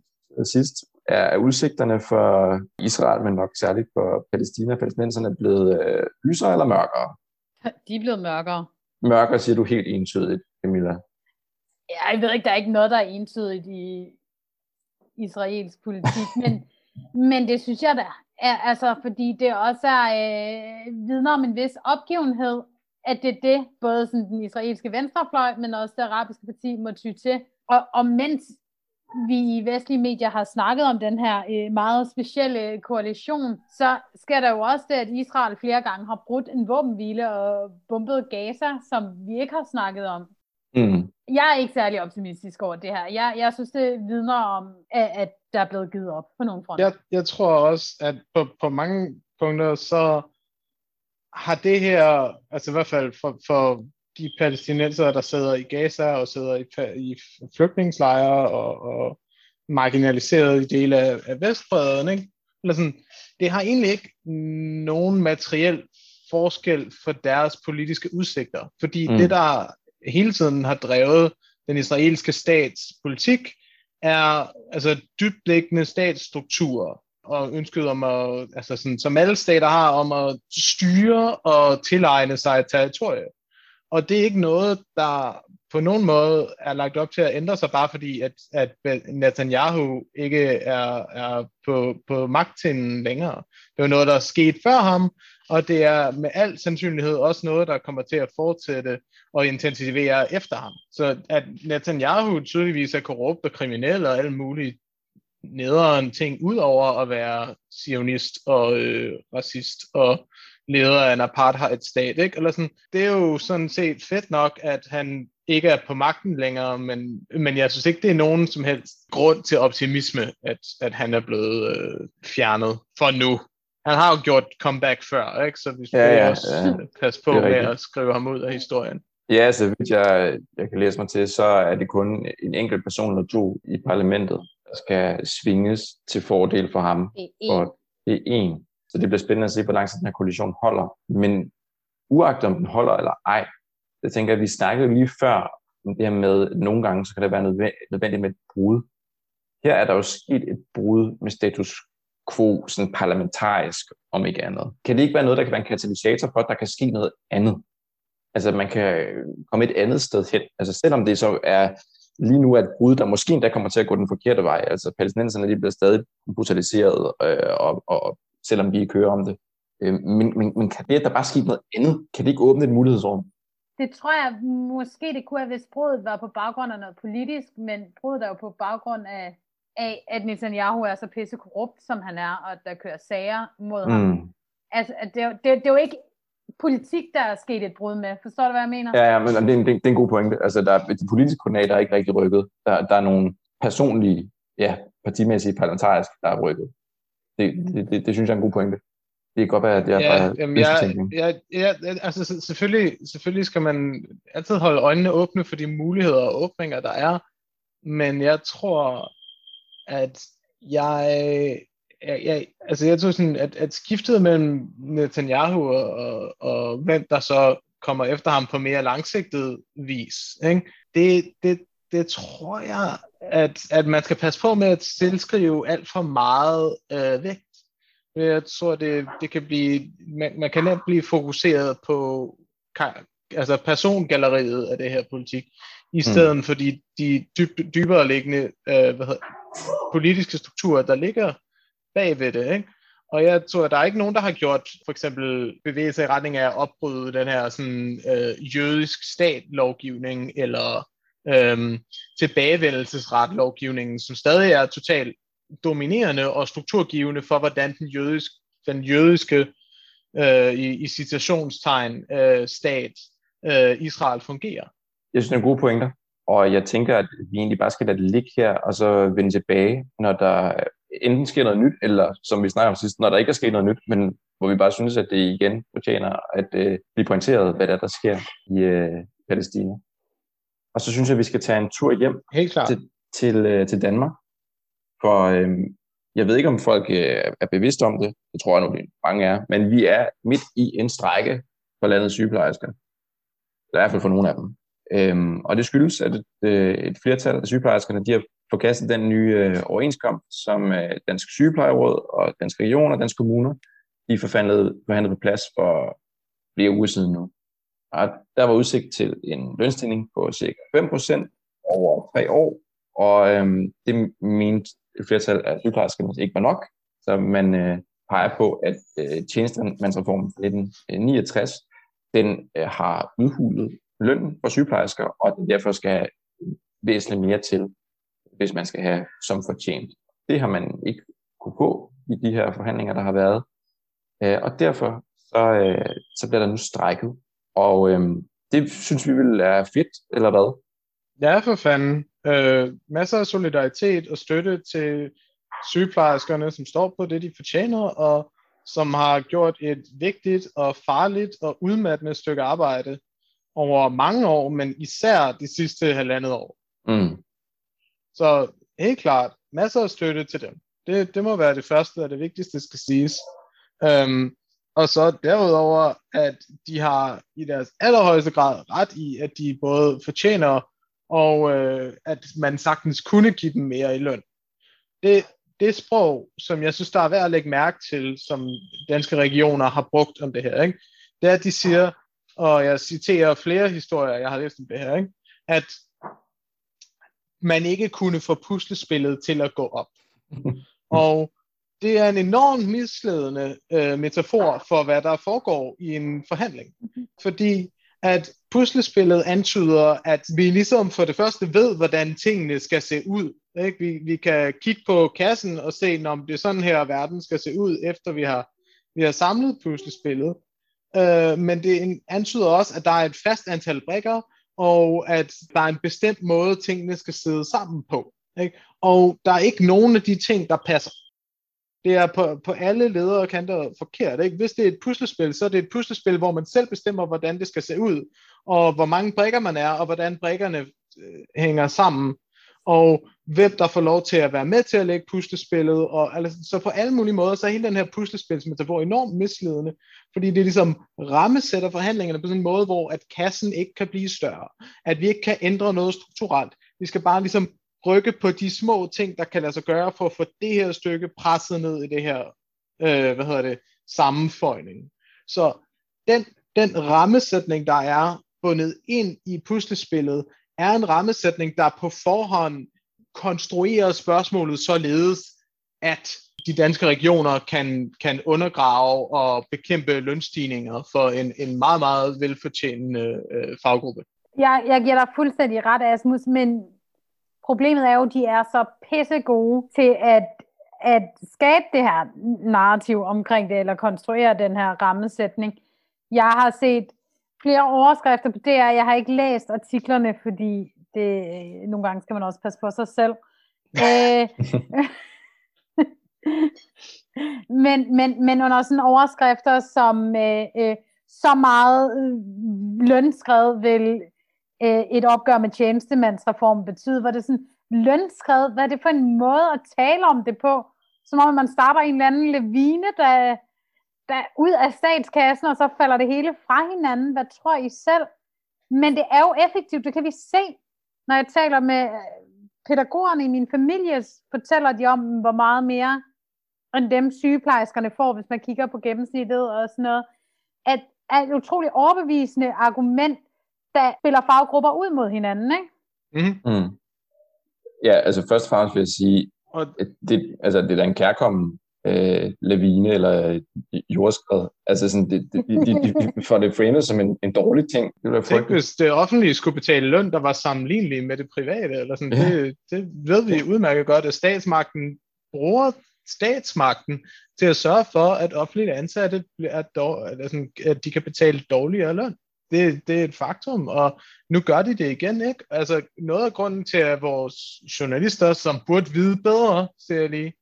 sidst? Er udsigterne for Israel, men nok særligt for Palæstina og palæstinenserne, blevet øh, lysere eller mørkere? De er blevet mørkere. Mørkere siger du helt entydigt, Camilla. Ja, jeg ved ikke, der er ikke noget, der er entydigt i israelsk politik, men, (laughs) Men det synes jeg da, er, altså, fordi det også er øh, vidner om en vis opgivenhed, at det er det, både sådan den israelske venstrefløj, men også det arabiske parti må ty til. Og, og mens vi i vestlige medier har snakket om den her øh, meget specielle koalition, så sker der jo også det, at Israel flere gange har brudt en våbenhvile og bombet Gaza, som vi ikke har snakket om. Mm. Jeg er ikke særlig optimistisk over det her. Jeg, jeg synes, det vidner om, at, at der er blevet givet op på nogle fronter. Jeg, jeg tror også, at på, på mange punkter, så har det her, altså i hvert fald for, for de palæstinenser, der sidder i Gaza og sidder i, i flygtningslejre og, og marginaliseret i dele af, af Vestbreden, ikke? Eller sådan, det har egentlig ikke nogen materiel forskel for deres politiske udsigter. Fordi mm. det, der hele tiden har drevet den israelske stats politik, er altså dybdlæggende statsstrukturer og ønsket om at, altså sådan, som alle stater har, om at styre og tilegne sig et territorie. Og det er ikke noget, der på nogen måde er lagt op til at ændre sig, bare fordi, at, at Netanyahu ikke er, er på, på magtinden længere. Det er noget, der er sket før ham, og det er med al sandsynlighed også noget, der kommer til at fortsætte og intensivere efter ham. Så at Netanyahu tydeligvis er korrupt og kriminel og alle mulige nederen ting, udover at være sionist og øh, racist og leder af en apartheid-stat. Ikke? Eller sådan, det er jo sådan set fedt nok, at han ikke er på magten længere, men, men jeg synes ikke, det er nogen som helst grund til optimisme, at, at han er blevet øh, fjernet for nu. Han har jo gjort comeback før, ikke? så vi skal ja, ja, også ja. passe på med at skrive ham ud af historien. Ja, så vidt jeg, jeg kan læse mig til, så er det kun en enkelt person eller to i parlamentet, der skal svinges til fordel for ham. Det er for det er en. Så det bliver spændende at se, hvor lang tid den her koalition holder. Men uagtet om den holder eller ej, jeg tænker, at vi snakkede lige før om det her med, at nogle gange så kan det være nødvendigt med et brud. Her er der jo sket et brud med status quo, sådan parlamentarisk, om ikke andet. Kan det ikke være noget, der kan være en katalysator for, at der kan ske noget andet? Altså, man kan komme et andet sted hen. Altså, selvom det så er lige nu er et brud, der måske endda kommer til at gå den forkerte vej. Altså, palæstinenserne de bliver stadig brutaliseret, øh, og, og, selvom vi ikke hører om det. Øh, men, men, men kan det, at der bare sker noget andet, kan det ikke åbne et mulighedsrum? Det tror jeg måske, det kunne have, hvis brudet var på baggrund af noget politisk, men brudet er jo på baggrund af, af at Netanyahu er så pisse korrupt, som han er, og der kører sager mod mm. ham. Altså, det, det, det er jo ikke politik, der er sket et brud med. Forstår du, hvad jeg mener? Ja, ja men det er, en, det, er en god pointe. Altså, der, de politiske koordinater er ikke rigtig rykket. Der, der er nogle personlige, ja, partimæssige, parlamentariske, der er rykket. Det, det, det, det synes jeg er en god pointe. Det kan godt være, at er ja, bare jamen, jeg, jeg, jeg, altså selvfølgelig, selvfølgelig skal man altid holde øjnene åbne for de muligheder og åbninger, der er. Men jeg tror, at jeg jeg, jeg, altså jeg tror sådan, at, at skiftet mellem Netanyahu og, og, og hvem der så kommer efter ham på mere langsigtet vis, ikke? Det, det, det tror jeg, at, at man skal passe på med at tilskrive alt for meget øh, vægt. Jeg tror, det, det kan blive, man, man kan nemt blive fokuseret på altså persongalleriet af det her politik, i mm. stedet mm. for de, de dyb, dybere liggende øh, hvad hedder, politiske strukturer, der ligger bagved det. Ikke? Og jeg tror, at der er ikke nogen, der har gjort for eksempel bevægelse i retning af at opbryde den her sådan, øh, jødisk stat-lovgivning, eller øhm, tilbagevendelsesret lovgivningen, som stadig er totalt dominerende og strukturgivende for, hvordan den, jødisk, den jødiske øh, i, i citationstegn øh, stat øh, Israel fungerer. Jeg synes, det er gode pointer, og jeg tænker, at vi egentlig bare skal lade det ligge her, og så vende tilbage, når der enten sker noget nyt, eller som vi snakker om sidst, når der ikke er sket noget nyt, men hvor vi bare synes, at det igen fortjener at øh, blive pointeret, hvad der, der sker i øh, Palæstina. Og så synes jeg, at vi skal tage en tur hjem Helt klart. Til, til, øh, til Danmark. For øh, jeg ved ikke, om folk øh, er bevidste om det. Det tror jeg nu, mange er. Men vi er midt i en strække for landets sygeplejersker. I hvert fald for nogle af dem. Øhm, og det skyldes, at et, øh, et flertal af sygeplejerskerne de har forkastet den nye øh, overenskomst, som øh, Dansk Sygeplejeråd og Dansk Region og Dansk Kommuner de forhandlede, forhandlet på plads for flere uger siden nu. Og der var udsigt til en lønstigning på cirka 5% over tre år, og øhm, det mente et flertal af sygeplejerskerne ikke var nok, Så man øh, peger på, at øh, tjenestemandsreformen 1969, den øh, har udhulet lønnen for sygeplejersker, og den derfor skal have væsentligt mere til, hvis man skal have som fortjent. Det har man ikke kunne få i de her forhandlinger, der har været. Øh, og derfor så, øh, så bliver der nu strækket. Og øh, det synes vi vil er fedt, eller hvad? Ja, for fanden. Øh, masser af solidaritet og støtte til sygeplejerskerne, som står på det, de fortjener, og som har gjort et vigtigt og farligt og udmattende stykke arbejde over mange år, men især de sidste halvandet år. Mm. Så helt klart, masser af støtte til dem. Det, det må være det første og det vigtigste, skal siges. Um, og så derudover, at de har i deres allerhøjeste grad ret i, at de både fortjener, og øh, at man sagtens kunne give dem mere i løn. Det, det sprog, som jeg synes, der er værd at lægge mærke til, som danske regioner har brugt om det her, ikke? det er, at de siger, og jeg citerer flere historier, jeg har læst om det her, ikke? at man ikke kunne få puslespillet til at gå op. (laughs) og det er en enormt misledende øh, metafor for, hvad der foregår i en forhandling. Fordi at puslespillet antyder, at vi ligesom for det første ved, hvordan tingene skal se ud. Ikke? Vi, vi kan kigge på kassen og se, om det er sådan her, verden skal se ud, efter vi har, vi har samlet puslespillet. Øh, men det antyder også, at der er et fast antal brikker, og at der er en bestemt måde, tingene skal sidde sammen på. Ikke? Og der er ikke nogen af de ting, der passer. Det er på, på alle ledere og kanter forkert. Ikke? Hvis det er et puslespil, så er det et puslespil, hvor man selv bestemmer, hvordan det skal se ud, og hvor mange brikker man er, og hvordan brikkerne øh, hænger sammen, og hvem der får lov til at være med til at lægge puslespillet, og altså, så på alle mulige måder, så er hele den her puslespilsmetafor enormt misledende, fordi det ligesom rammesætter forhandlingerne på sådan en måde, hvor at kassen ikke kan blive større, at vi ikke kan ændre noget strukturelt, vi skal bare ligesom rykke på de små ting, der kan lade sig gøre for at få det her stykke presset ned i det her, øh, hvad hedder det, sammenføjning. Så den, den rammesætning, der er bundet ind i puslespillet, er en rammesætning, der på forhånd konstruerer spørgsmålet således, at de danske regioner kan, kan undergrave og bekæmpe lønstigninger for en, en meget, meget velfortjenende øh, faggruppe. Jeg, jeg giver dig fuldstændig ret, Asmus, men problemet er jo, at de er så pisse gode til at, at skabe det her narrativ omkring det, eller konstruere den her rammesætning. Jeg har set flere overskrifter på det, jeg har ikke læst artiklerne, fordi det, øh, nogle gange skal man også passe på sig selv. øh, (laughs) men, men, men under sådan overskrifter som øh, øh, så meget øh, lønskred vil øh, et opgør med tjenestemandsreformen betyder, hvor det sådan, lønskred, hvad er det for en måde at tale om det på? Som om man starter en eller anden levine, der, der ud af statskassen, og så falder det hele fra hinanden. Hvad tror I selv? Men det er jo effektivt, det kan vi se, når jeg taler med øh, pædagogerne i min familie, fortæller de om, hvor meget mere end dem sygeplejerskerne får, hvis man kigger på gennemsnittet og sådan noget. At er et utroligt overbevisende argument, der spiller faggrupper ud mod hinanden, ikke? Mm. Mm. Ja, altså først og fremmest vil jeg sige, at det, altså, det er da en kærkommen øh, lavine eller jordskred. Altså sådan, det, det, de, de, de får det framet som en, en dårlig ting. Det var Tænk, hvis det offentlige skulle betale løn, der var sammenlignelig med det private, eller sådan, ja. det, det ved vi udmærket godt, at statsmagten bruger statsmagten til at sørge for, at offentlige ansatte er dår, altså, at de kan betale dårligere løn. Det, det er et faktum, og nu gør de det igen, ikke? Altså, noget af grunden til, at vores journalister, som burde vide bedre, ser jeg lige,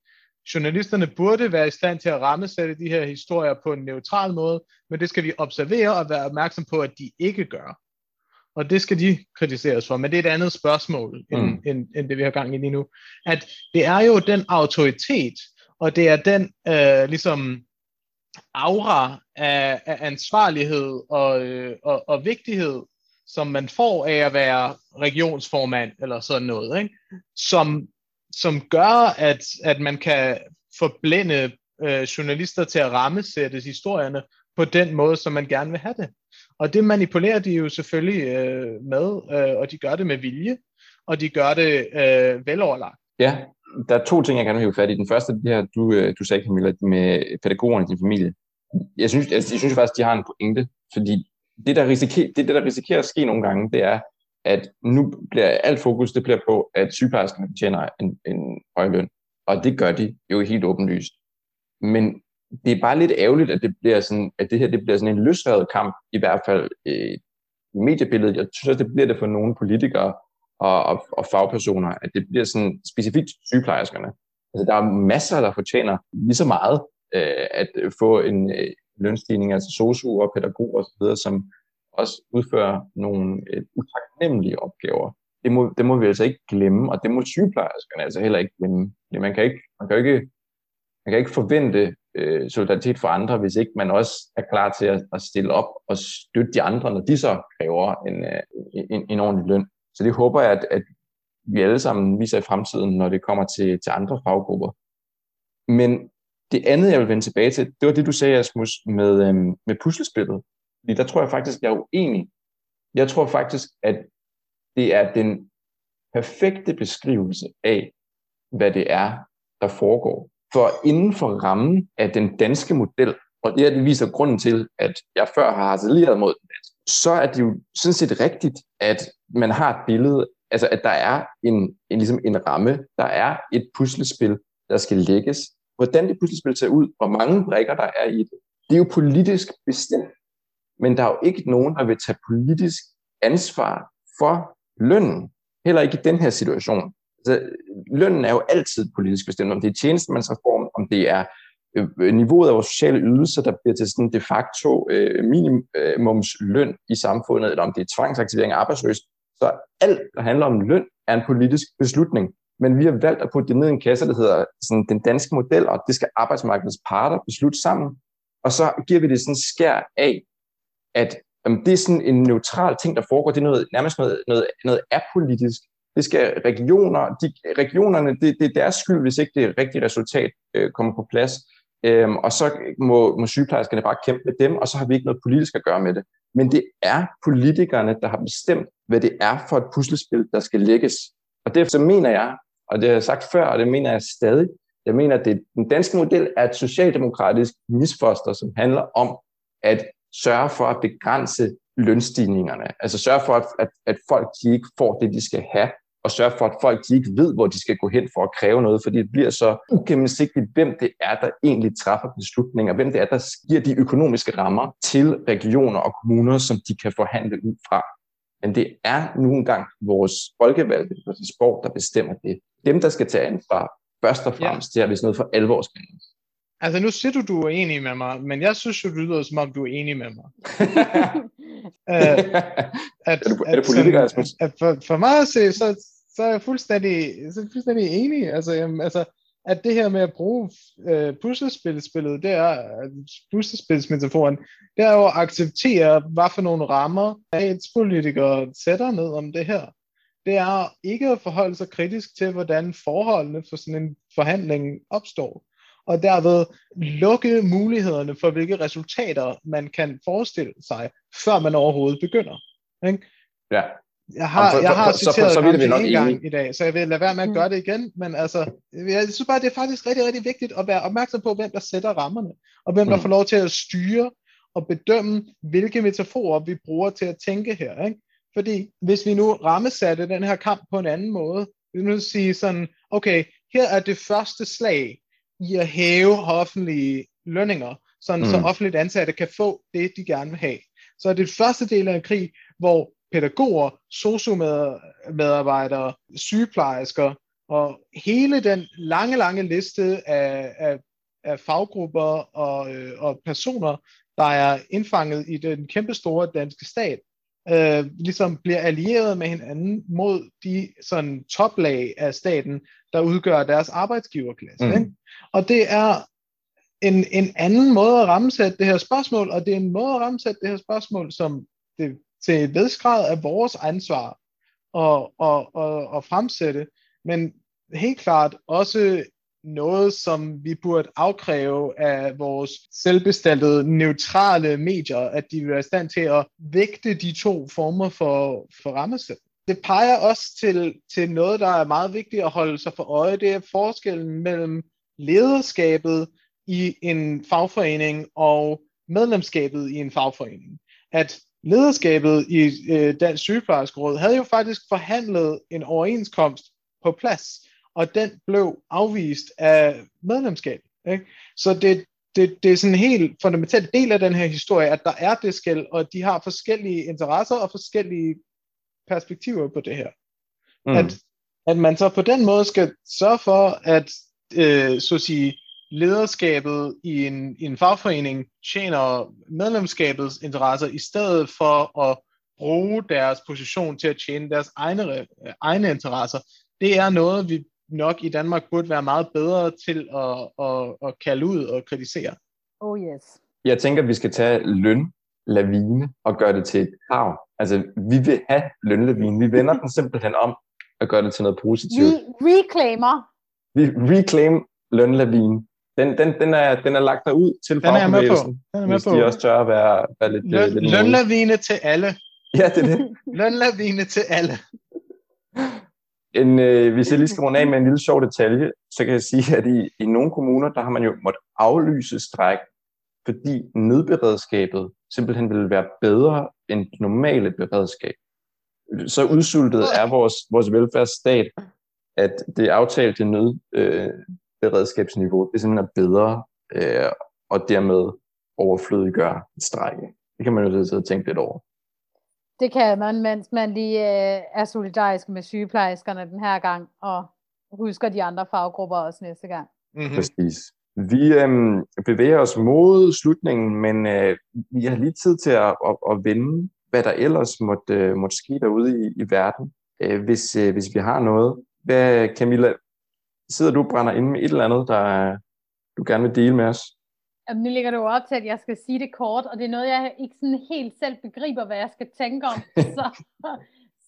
journalisterne burde være i stand til at rammesætte de her historier på en neutral måde, men det skal vi observere og være opmærksom på, at de ikke gør. Og det skal de kritiseres for, men det er et andet spørgsmål, end, mm. end, end det vi har gang i lige nu. At det er jo den autoritet, og det er den øh, ligesom aura af, af ansvarlighed og, øh, og, og vigtighed, som man får af at være regionsformand eller sådan noget, ikke? Som, som gør, at, at man kan forblænde øh, journalister til at rammesætte historierne på den måde, som man gerne vil have det. Og det manipulerer de jo selvfølgelig øh, med, øh, og de gør det med vilje, og de gør det øh, veloverlagt. Ja, der er to ting, jeg gerne vil have fat i. Den første, det her, du, øh, du sagde, Camilla, med pædagogerne i din familie. Jeg synes, jeg, jeg synes faktisk, de har en pointe, fordi det der, risikerer, det, det, der risikerer at ske nogle gange, det er, at nu bliver alt fokus det bliver på, at sygeplejerskerne tjener en, en høj løn. Og det gør de jo helt åbenlyst. Men det er bare lidt ærgerligt, at det bliver sådan, at det her det bliver sådan en løsrevet kamp, i hvert fald øh, i mediebilledet. Jeg synes også, det bliver det for nogle politikere og, og, og fagpersoner, at det bliver sådan specifikt sygeplejerskerne. Altså, der er masser, der fortjener lige så meget øh, at få en øh, lønstigning, altså sosu og pædagoger osv., som også udfører nogle øh, utaknemmelige opgaver. Det må, det må vi altså ikke glemme, og det må sygeplejerskerne altså heller ikke glemme. Man kan ikke, man kan ikke, man kan ikke forvente øh, solidaritet for andre, hvis ikke man også er klar til at, at stille op og støtte de andre, når de så kræver en, øh, en, en ordentlig løn. Så det håber jeg, at, at vi alle sammen viser i fremtiden, når det kommer til, til andre faggrupper. Men det andet, jeg vil vende tilbage til, det var det, du sagde, Asmus, med, øhm, med puslespillet. Fordi der tror jeg faktisk, jeg er uenig. Jeg tror faktisk, at det er den perfekte beskrivelse af, hvad det er, der foregår. For inden for rammen af den danske model, og det er det viser grunden til, at jeg før har harceleret mod den så er det jo sådan set rigtigt, at man har et billede, altså at der er en, en, ligesom en ramme, der er et puslespil, der skal lægges. Hvordan det puslespil ser ud, hvor mange brikker der er i det, det er jo politisk bestemt. Men der er jo ikke nogen, der vil tage politisk ansvar for lønnen. Heller ikke i den her situation. Altså, lønnen er jo altid politisk bestemt, om det er tjenestemandsreform, om det er øh, niveauet af vores sociale ydelser, der bliver til sådan de facto øh, minimumsløn i samfundet, eller om det er tvangsaktivering af arbejdsløs. Så alt, der handler om løn, er en politisk beslutning. Men vi har valgt at putte det ned i en kasse, der hedder sådan, den danske model, og det skal arbejdsmarkedets parter beslutte sammen. Og så giver vi det sådan skær af, at jamen, det er sådan en neutral ting, der foregår. Det er noget, nærmest noget, noget, noget apolitisk. Det skal regioner, de, regionerne, det, det er deres skyld, hvis ikke det rigtige resultat øh, kommer på plads. Øhm, og så må, må sygeplejerskerne bare kæmpe med dem, og så har vi ikke noget politisk at gøre med det. Men det er politikerne, der har bestemt, hvad det er for et puslespil, der skal lægges. Og derfor så mener jeg, og det har jeg sagt før, og det mener jeg stadig, jeg mener, at det, den danske model er et socialdemokratisk misfoster, som handler om at sørge for at begrænse lønstigningerne. Altså sørge for, at, at, at folk de ikke får det, de skal have, og sørge for, at folk de ikke ved, hvor de skal gå hen for at kræve noget, fordi det bliver så ugennemsigtigt, hvem det er, der egentlig træffer beslutninger, hvem det er, der giver de økonomiske rammer til regioner og kommuner, som de kan forhandle ud fra. Men det er nu engang vores folkevalgte på sport, der bestemmer det. Dem, der skal tage ansvar, først og fremmest, ja. det er hvis noget for alvor skal Altså nu siger du, du er enig med mig, men jeg synes jo, det lyder som om, du er enig med mig. uh, (laughs) at, er, du, er det politiker, at, at for, for mig at se, så, så er jeg fuldstændig, så er jeg fuldstændig enig. Altså, jamen, altså, at det her med at bruge øh, puslespilspillet, det er, øh, puslespilsmetaforen, det er jo at acceptere, hvad for nogle rammer politikere sætter ned om det her. Det er ikke at forholde sig kritisk til, hvordan forholdene for sådan en forhandling opstår, og derved lukke mulighederne for, hvilke resultater man kan forestille sig, før man overhovedet begynder. Ikke? Ja. Jeg har, jeg har så, citeret så, så, så en gang i dag, så jeg vil lade være med at gøre det igen, men altså, jeg synes bare, det er faktisk rigtig, rigtig vigtigt at være opmærksom på, hvem der sætter rammerne, og hvem der mm. får lov til at styre og bedømme, hvilke metaforer vi bruger til at tænke her. Ikke? Fordi hvis vi nu rammesatte den her kamp på en anden måde, vi nu sige sådan, okay, her er det første slag i at hæve offentlige lønninger, sådan mm. så offentligt ansatte kan få det, de gerne vil have. Så er det første del af en krig, hvor pædagoger, sociomedarbejdere, sygeplejersker og hele den lange, lange liste af, af, af faggrupper og, øh, og personer, der er indfanget i den kæmpe store danske stat, øh, ligesom bliver allieret med hinanden mod de sådan toplag af staten, der udgør deres arbejdsgiverklasse. Mm. Ikke? Og det er en, en anden måde at rammesætte det her spørgsmål, og det er en måde at rammesætte det her spørgsmål, som det til et vedskred af vores ansvar at, at, at, at fremsætte, men helt klart også noget, som vi burde afkræve af vores selvbestaltede, neutrale medier, at de vil være i stand til at vægte de to former for, for rammesæt. det peger også til, til noget, der er meget vigtigt at holde sig for øje. Det er forskellen mellem lederskabet i en fagforening og medlemskabet i en fagforening. At lederskabet i øh, Dansk Sygeplejerskeråd havde jo faktisk forhandlet en overenskomst på plads, og den blev afvist af medlemskabet. Ikke? Så det, det, det er sådan en helt fundamental del af den her historie, at der er det skæld, og de har forskellige interesser og forskellige perspektiver på det her. Mm. At, at man så på den måde skal sørge for, at øh, så at sige, lederskabet i en, i en fagforening tjener medlemskabets interesser, i stedet for at bruge deres position til at tjene deres egne, egne interesser. Det er noget, vi nok i Danmark burde være meget bedre til at, at, at kalde ud og kritisere. Oh yes. Jeg tænker, at vi skal tage lønlavine og gøre det til et krav. Altså, vi vil have lønlavine. Vi vender den simpelthen om og gøre det til noget positivt. Vi reclaimer. Vi reclaim lønlavine. Den, den, den, er, den er lagt derud til den er med på. Den er med hvis på. de også tør at være, være lidt, Løn, lidt Lønlavine til alle. (laughs) Ja, det er det. (laughs) lønlavine til alle. En, øh, hvis jeg lige skal runde af med en lille sjov detalje, så kan jeg sige, at i, i nogle kommuner, der har man jo måttet aflyse stræk, fordi nødberedskabet simpelthen ville være bedre end normale beredskab. Så udsultet er vores, vores velfærdsstat, at det aftalte nødberedskabsniveau øh, det simpelthen er bedre, øh, og dermed overflødiggør strække. Det kan man jo sidde og tænke lidt over. Det kan man, mens man lige øh, er solidarisk med sygeplejerskerne den her gang, og husker de andre faggrupper også næste gang. Mm-hmm. Præcis. Vi øhm, bevæger os mod slutningen, men øh, vi har lige tid til at, at, at vende, hvad der ellers måtte, øh, måtte ske derude i, i verden, øh, hvis, øh, hvis vi har noget. Hvad, Camilla, sidder du og brænder inde med et eller andet, der du gerne vil dele med os? Jamen, nu ligger du op til, at jeg skal sige det kort, og det er noget, jeg ikke sådan helt selv begriber, hvad jeg skal tænke om. (laughs) Så,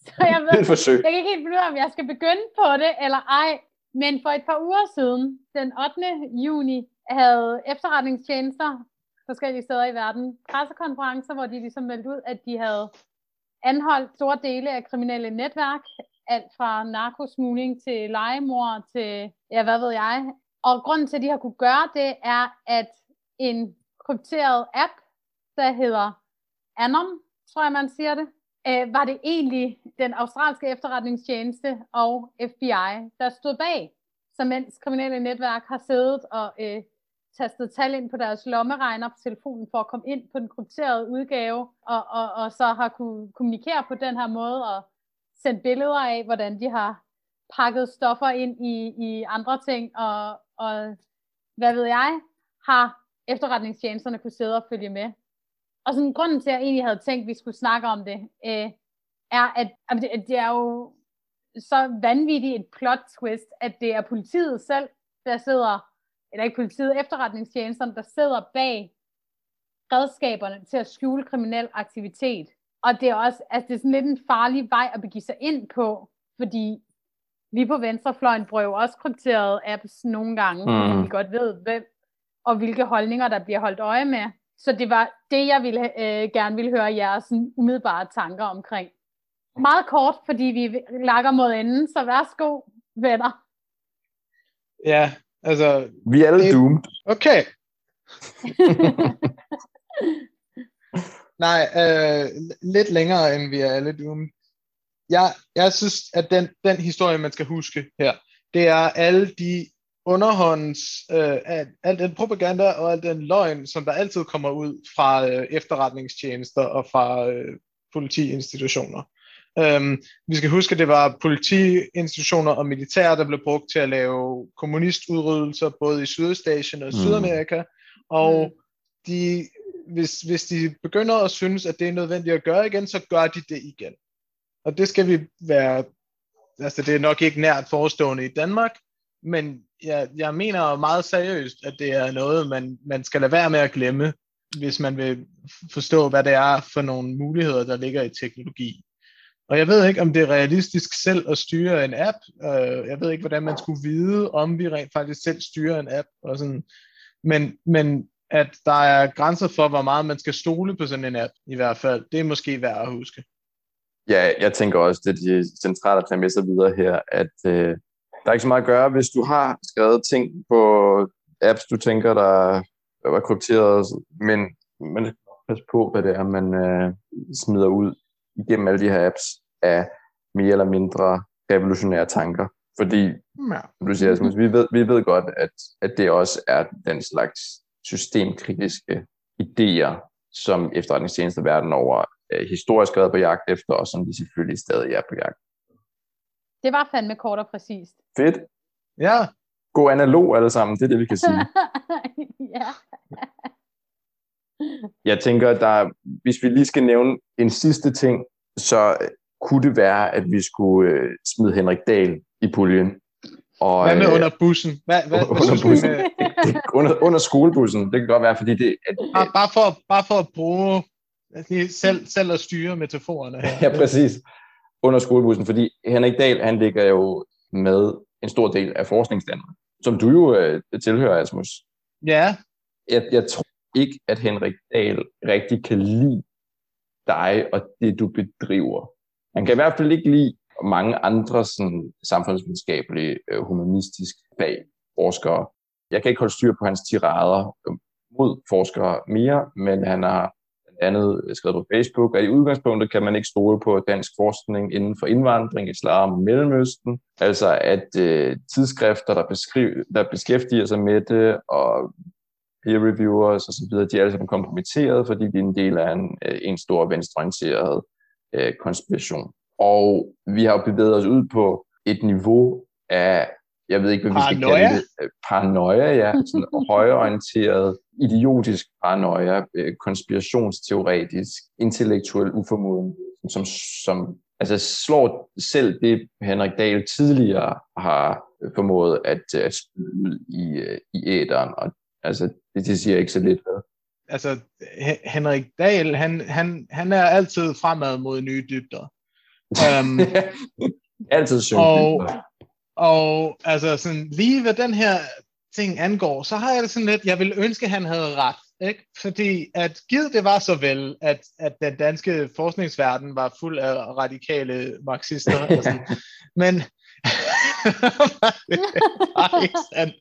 så jeg, ved, det jeg kan ikke helt finde ud af, om jeg skal begynde på det eller ej. Men for et par uger siden, den 8. juni, havde efterretningstjenester forskellige steder i verden pressekonferencer, hvor de ligesom meldte ud, at de havde anholdt store dele af kriminelle netværk, alt fra narkosmugling til legemord til, ja, hvad ved jeg. Og grunden til, at de har kunne gøre det, er, at en krypteret app, der hedder Anom, tror jeg, man siger det, øh, var det egentlig den australske efterretningstjeneste og FBI, der stod bag. Så mens kriminelle netværk har siddet og øh, tastet tal ind på deres lommeregner på telefonen for at komme ind på den krypterede udgave, og, og, og så har kunne kommunikere på den her måde og sendt billeder af, hvordan de har pakket stoffer ind i, i andre ting, og, og hvad ved jeg, har efterretningstjenesterne kunne sidde og følge med. Og sådan grunden til, at jeg egentlig havde tænkt, at vi skulle snakke om det, øh, er, at, at det, det er jo så vanvittigt et plot twist, at det er politiet selv, der sidder, eller ikke politiet, efterretningstjenesterne, der sidder bag redskaberne til at skjule kriminel aktivitet. Og det er også, altså det er sådan lidt en farlig vej at begive sig ind på, fordi vi på venstrefløjen bruger jo også krypterede apps nogle gange, mm. fordi vi godt ved, hvem og hvilke holdninger, der bliver holdt øje med. Så det var det, jeg ville, øh, gerne ville høre jeres sådan, umiddelbare tanker omkring. Meget kort, fordi vi lakker mod enden, så værsgo, venner. Ja, altså... Vi er alle det... doomed. Okay. (laughs) Nej, øh, lidt længere end vi er alle doomed. Jeg, jeg synes, at den, den historie, man skal huske her, det er alle de underhånds, øh, al den propaganda og al den løgn, som der altid kommer ud fra øh, efterretningstjenester og fra øh, politiinstitutioner. Um, vi skal huske, at det var politiinstitutioner og militær, der blev brugt til at lave kommunistudrydelser både i Sydøstasien og mm. Sydamerika, og mm. de, hvis, hvis de begynder at synes, at det er nødvendigt at gøre igen, så gør de det igen. Og det skal vi være, altså det er nok ikke nært forestående i Danmark, men jeg, jeg mener meget seriøst, at det er noget, man, man skal lade være med at glemme, hvis man vil forstå, hvad det er for nogle muligheder, der ligger i teknologi. Og jeg ved ikke, om det er realistisk selv at styre en app. Øh, jeg ved ikke, hvordan man skulle vide, om vi rent faktisk selv styrer en app. Og sådan. Men, men at der er grænser for, hvor meget man skal stole på sådan en app, i hvert fald, det er måske værd at huske. Ja, jeg tænker også, det er de centrale sig videre her, at øh, der er ikke så meget at gøre, hvis du har skrevet ting på apps, du tænker, der var krypteret, men man skal passe på, hvad det er, man øh, smider ud igennem alle de her apps af mere eller mindre revolutionære tanker. Fordi, ja. du siger, Asmus, vi ved, vi ved godt, at, at det også er den slags systemkritiske idéer, som efterretningstjenester verden over øh, historisk været på jagt efter, og som de selvfølgelig stadig er på jagt. Det var fandme kort og præcist. Fedt. Ja. God analog alle sammen, det er det, vi kan sige. (laughs) ja. Jeg tænker, der, hvis vi lige skal nævne en sidste ting, så kunne det være, at vi skulle øh, smide Henrik Dahl i puljen. Og, hvad med øh, under bussen? Hvad, hvad, (laughs) under, hvad bussen. Med? Under, under skolebussen, det kan godt være, fordi det... At, bare, bare, for, bare for at bruge selv, selv at styre metaforerne her. (laughs) ja, præcis. Under skolebussen, fordi Henrik Dahl, han ligger jo med en stor del af forskningsdanmark, som du jo øh, tilhører, Asmus. Ja. Jeg, jeg tror ikke, at Henrik Dahl rigtig kan lide dig og det, du bedriver. Han kan i hvert fald ikke lide mange andre sådan, samfundsvidenskabelige, øh, humanistiske fag, forskere. Jeg kan ikke holde styr på hans tirader øh, mod forskere mere, men han har blandt andet øh, skrevet på Facebook, at i udgangspunktet kan man ikke stole på dansk forskning inden for indvandring, islam og Mellemøsten. Altså at øh, tidsskrifter, der, beskriver, der beskæftiger sig med det, og peer reviewers osv., de er alle sammen kompromitteret, fordi de er en del af en, øh, en stor venstreorienteret øh, konspiration. Og vi har bevæget os ud på et niveau af, jeg ved ikke, hvad vi skal paranoia. kalde det, øh, paranoia, ja, sådan (laughs) højorienteret, idiotisk paranoia, øh, konspirationsteoretisk, intellektuel uformoden, som, som altså slår selv det, Henrik Dahl tidligere har formået at, at spille i, øh, i æderen, og altså, det, det siger ikke så lidt. Altså, Henrik Dahl, han, han, han er altid fremad mod nye dybder. Um, (laughs) Altid sjovt. Og, og altså sådan, lige hvad den her ting angår, så har jeg det sådan lidt, jeg vil ønske, at han havde ret. Ikke? Fordi at givet det var så vel, at, at den danske forskningsverden var fuld af radikale marxister. (laughs) altså, men (laughs) det er ikke sandt.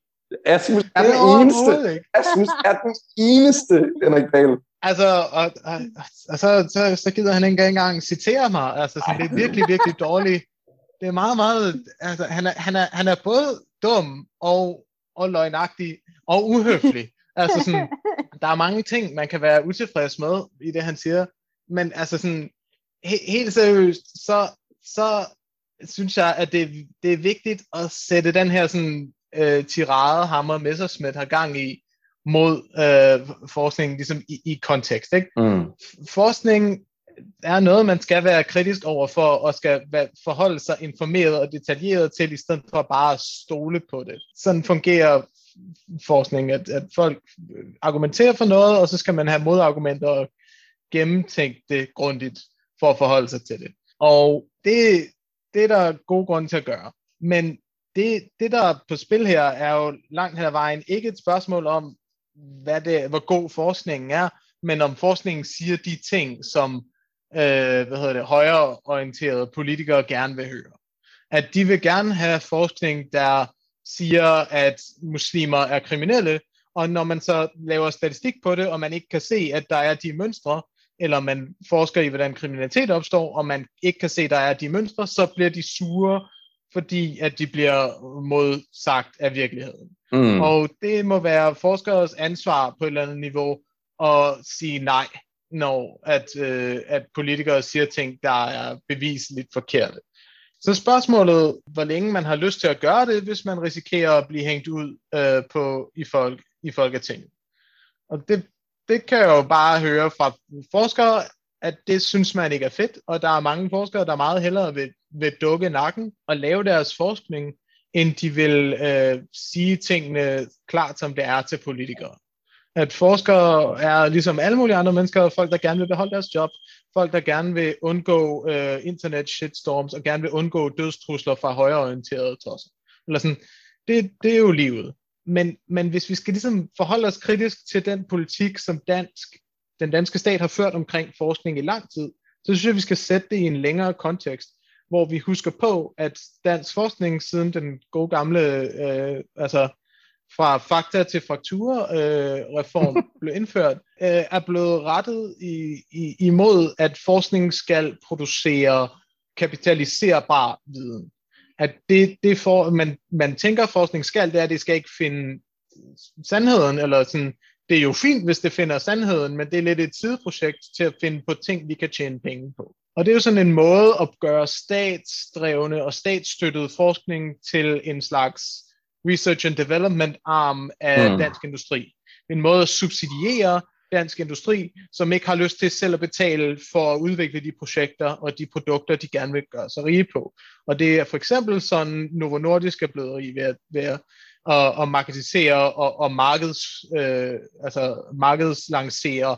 Asmus er, den eneste. Asmus er den eneste, Henrik Dahl. Altså, og, og, og så, så, så gider han ikke engang citere mig. Altså, så det er virkelig, virkelig dårligt. Det er meget, meget... Altså, han, er, han, er, han er både dum og, og løgnagtig og uhøflig. (laughs) altså, sådan, der er mange ting, man kan være utilfreds med i det, han siger. Men altså sådan, he, helt seriøst, så, så synes jeg, at det, det er vigtigt at sætte den her sådan, øh, tirade, Hammer Messersmith har gang i, mod øh, forskning ligesom i, i kontekst. Ikke? Mm. Forskning er noget, man skal være kritisk over for, og skal forholde sig informeret og detaljeret til, i stedet for bare at stole på det. Sådan fungerer forskning, at, at folk øh, argumenterer for noget, og så skal man have modargumenter og gennemtænke det grundigt for at forholde sig til det. Og det, det er der god grund til at gøre. Men det, det, der er på spil her, er jo langt hen ad vejen ikke et spørgsmål om, hvad det, hvor god forskningen er, men om forskningen siger de ting, som øh, hvad hedder det, højreorienterede politikere gerne vil høre. At de vil gerne have forskning, der siger, at muslimer er kriminelle, og når man så laver statistik på det, og man ikke kan se, at der er de mønstre, eller man forsker i, hvordan kriminalitet opstår, og man ikke kan se, at der er de mønstre, så bliver de sure, fordi at de bliver modsagt af virkeligheden. Mm. Og det må være forskeres ansvar på et eller andet niveau at sige nej, når at, øh, at politikere siger ting, der er beviseligt forkerte. Så spørgsmålet, hvor længe man har lyst til at gøre det, hvis man risikerer at blive hængt ud øh, på, i, folk, i Folketinget. Og det, det kan jeg jo bare høre fra forskere, at det synes man ikke er fedt, og der er mange forskere, der meget hellere vil, vil dukke nakken og lave deres forskning, end de vil øh, sige tingene klart, som det er til politikere. At forskere er ligesom alle mulige andre mennesker, folk, der gerne vil beholde deres job, folk, der gerne vil undgå øh, internet shitstorms, og gerne vil undgå dødstrusler fra højreorienterede tosser. Eller sådan, det, det er jo livet. Men, men hvis vi skal ligesom forholde os kritisk til den politik, som dansk, den danske stat har ført omkring forskning i lang tid, så synes jeg, vi skal sætte det i en længere kontekst, hvor vi husker på, at dansk forskning siden den gode gamle, øh, altså fra fakta til fraktur øh, reform (laughs) blev indført, øh, er blevet rettet i, i, imod, at forskning skal producere kapitaliserbar viden. At det, det for, man, man tænker, forskning skal, det er, at det skal ikke finde sandheden, eller sådan, det er jo fint, hvis det finder sandheden, men det er lidt et sideprojekt til at finde på ting, vi kan tjene penge på. Og det er jo sådan en måde at gøre statsdrevne og statsstøttet forskning til en slags research and development arm af mm. dansk industri. En måde at subsidiere dansk industri, som ikke har lyst til selv at betale for at udvikle de projekter og de produkter, de gerne vil gøre sig rige på. Og det er for eksempel sådan, Novo Nordisk er blevet rige ved at, ved at, at, marketisere og, og markeds, øh, altså markedslancere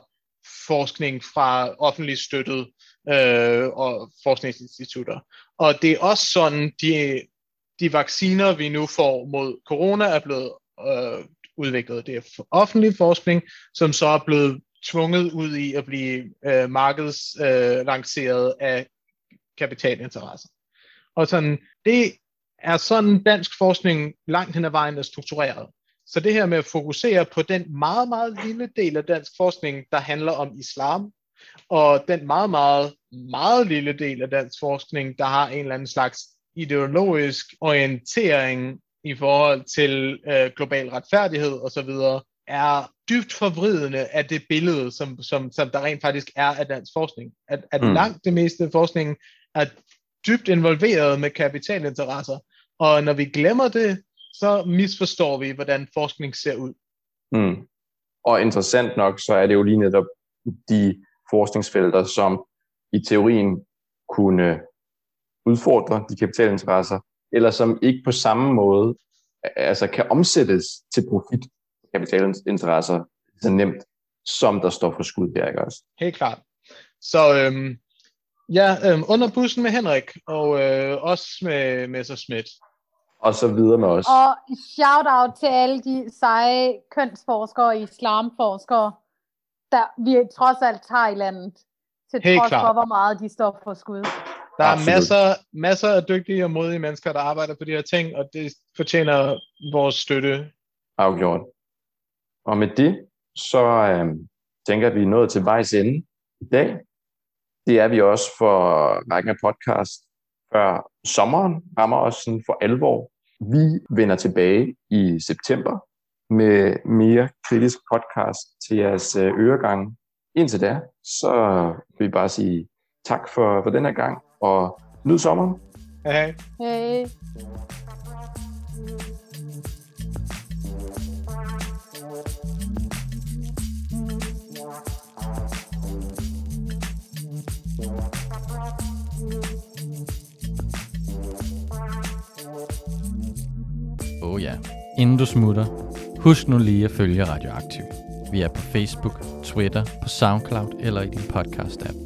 forskning fra offentligt støttet øh, og forskningsinstitutter. Og det er også sådan, de, de vacciner, vi nu får mod corona, er blevet øh, udviklet. Det er offentlig forskning, som så er blevet tvunget ud i at blive øh, markedslanceret øh, af kapitalinteresser. Og sådan, det er sådan dansk forskning langt hen ad vejen er struktureret. Så det her med at fokusere på den meget, meget lille del af dansk forskning, der handler om islam, og den meget, meget, meget lille del af dansk forskning, der har en eller anden slags ideologisk orientering i forhold til øh, global retfærdighed osv., er dybt forvridende af det billede, som, som, som der rent faktisk er af dansk forskning. At, at mm. langt det meste af forskningen er dybt involveret med kapitalinteresser, og når vi glemmer det, så misforstår vi, hvordan forskning ser ud. Mm. Og interessant nok, så er det jo lige netop de forskningsfelter, som i teorien kunne udfordre de kapitalinteresser, eller som ikke på samme måde altså kan omsættes til profit kapitalinteresser så nemt, som der står for skud her, ikke også? Helt klart. Så øhm, ja, øhm, under bussen med Henrik, og øh, også med Messerschmidt. Og så videre med os. Og shout out til alle de seje kønsforskere og islamforskere, der vi trods alt tager i landet, til Helt trods klart. for, hvor meget de står for skud. Der er masser, masser af dygtige og modige mennesker, der arbejder på de her ting, og det fortjener vores støtte. Afgjort. Og med det, så øh, tænker vi er nået til vejs ende i dag. Det er vi også for rækken af podcast, før sommeren rammer os sådan for alvor. Vi vender tilbage i september med mere kritisk podcast til jeres øh, øregang. Indtil da, så vil vi bare sige tak for, for den her gang, og nyd sommeren. Hej. Hej. Oh ja. Inden du smutter, husk nu lige at følge Radioaktiv. Vi er på Facebook, Twitter, på SoundCloud eller i din podcast-app.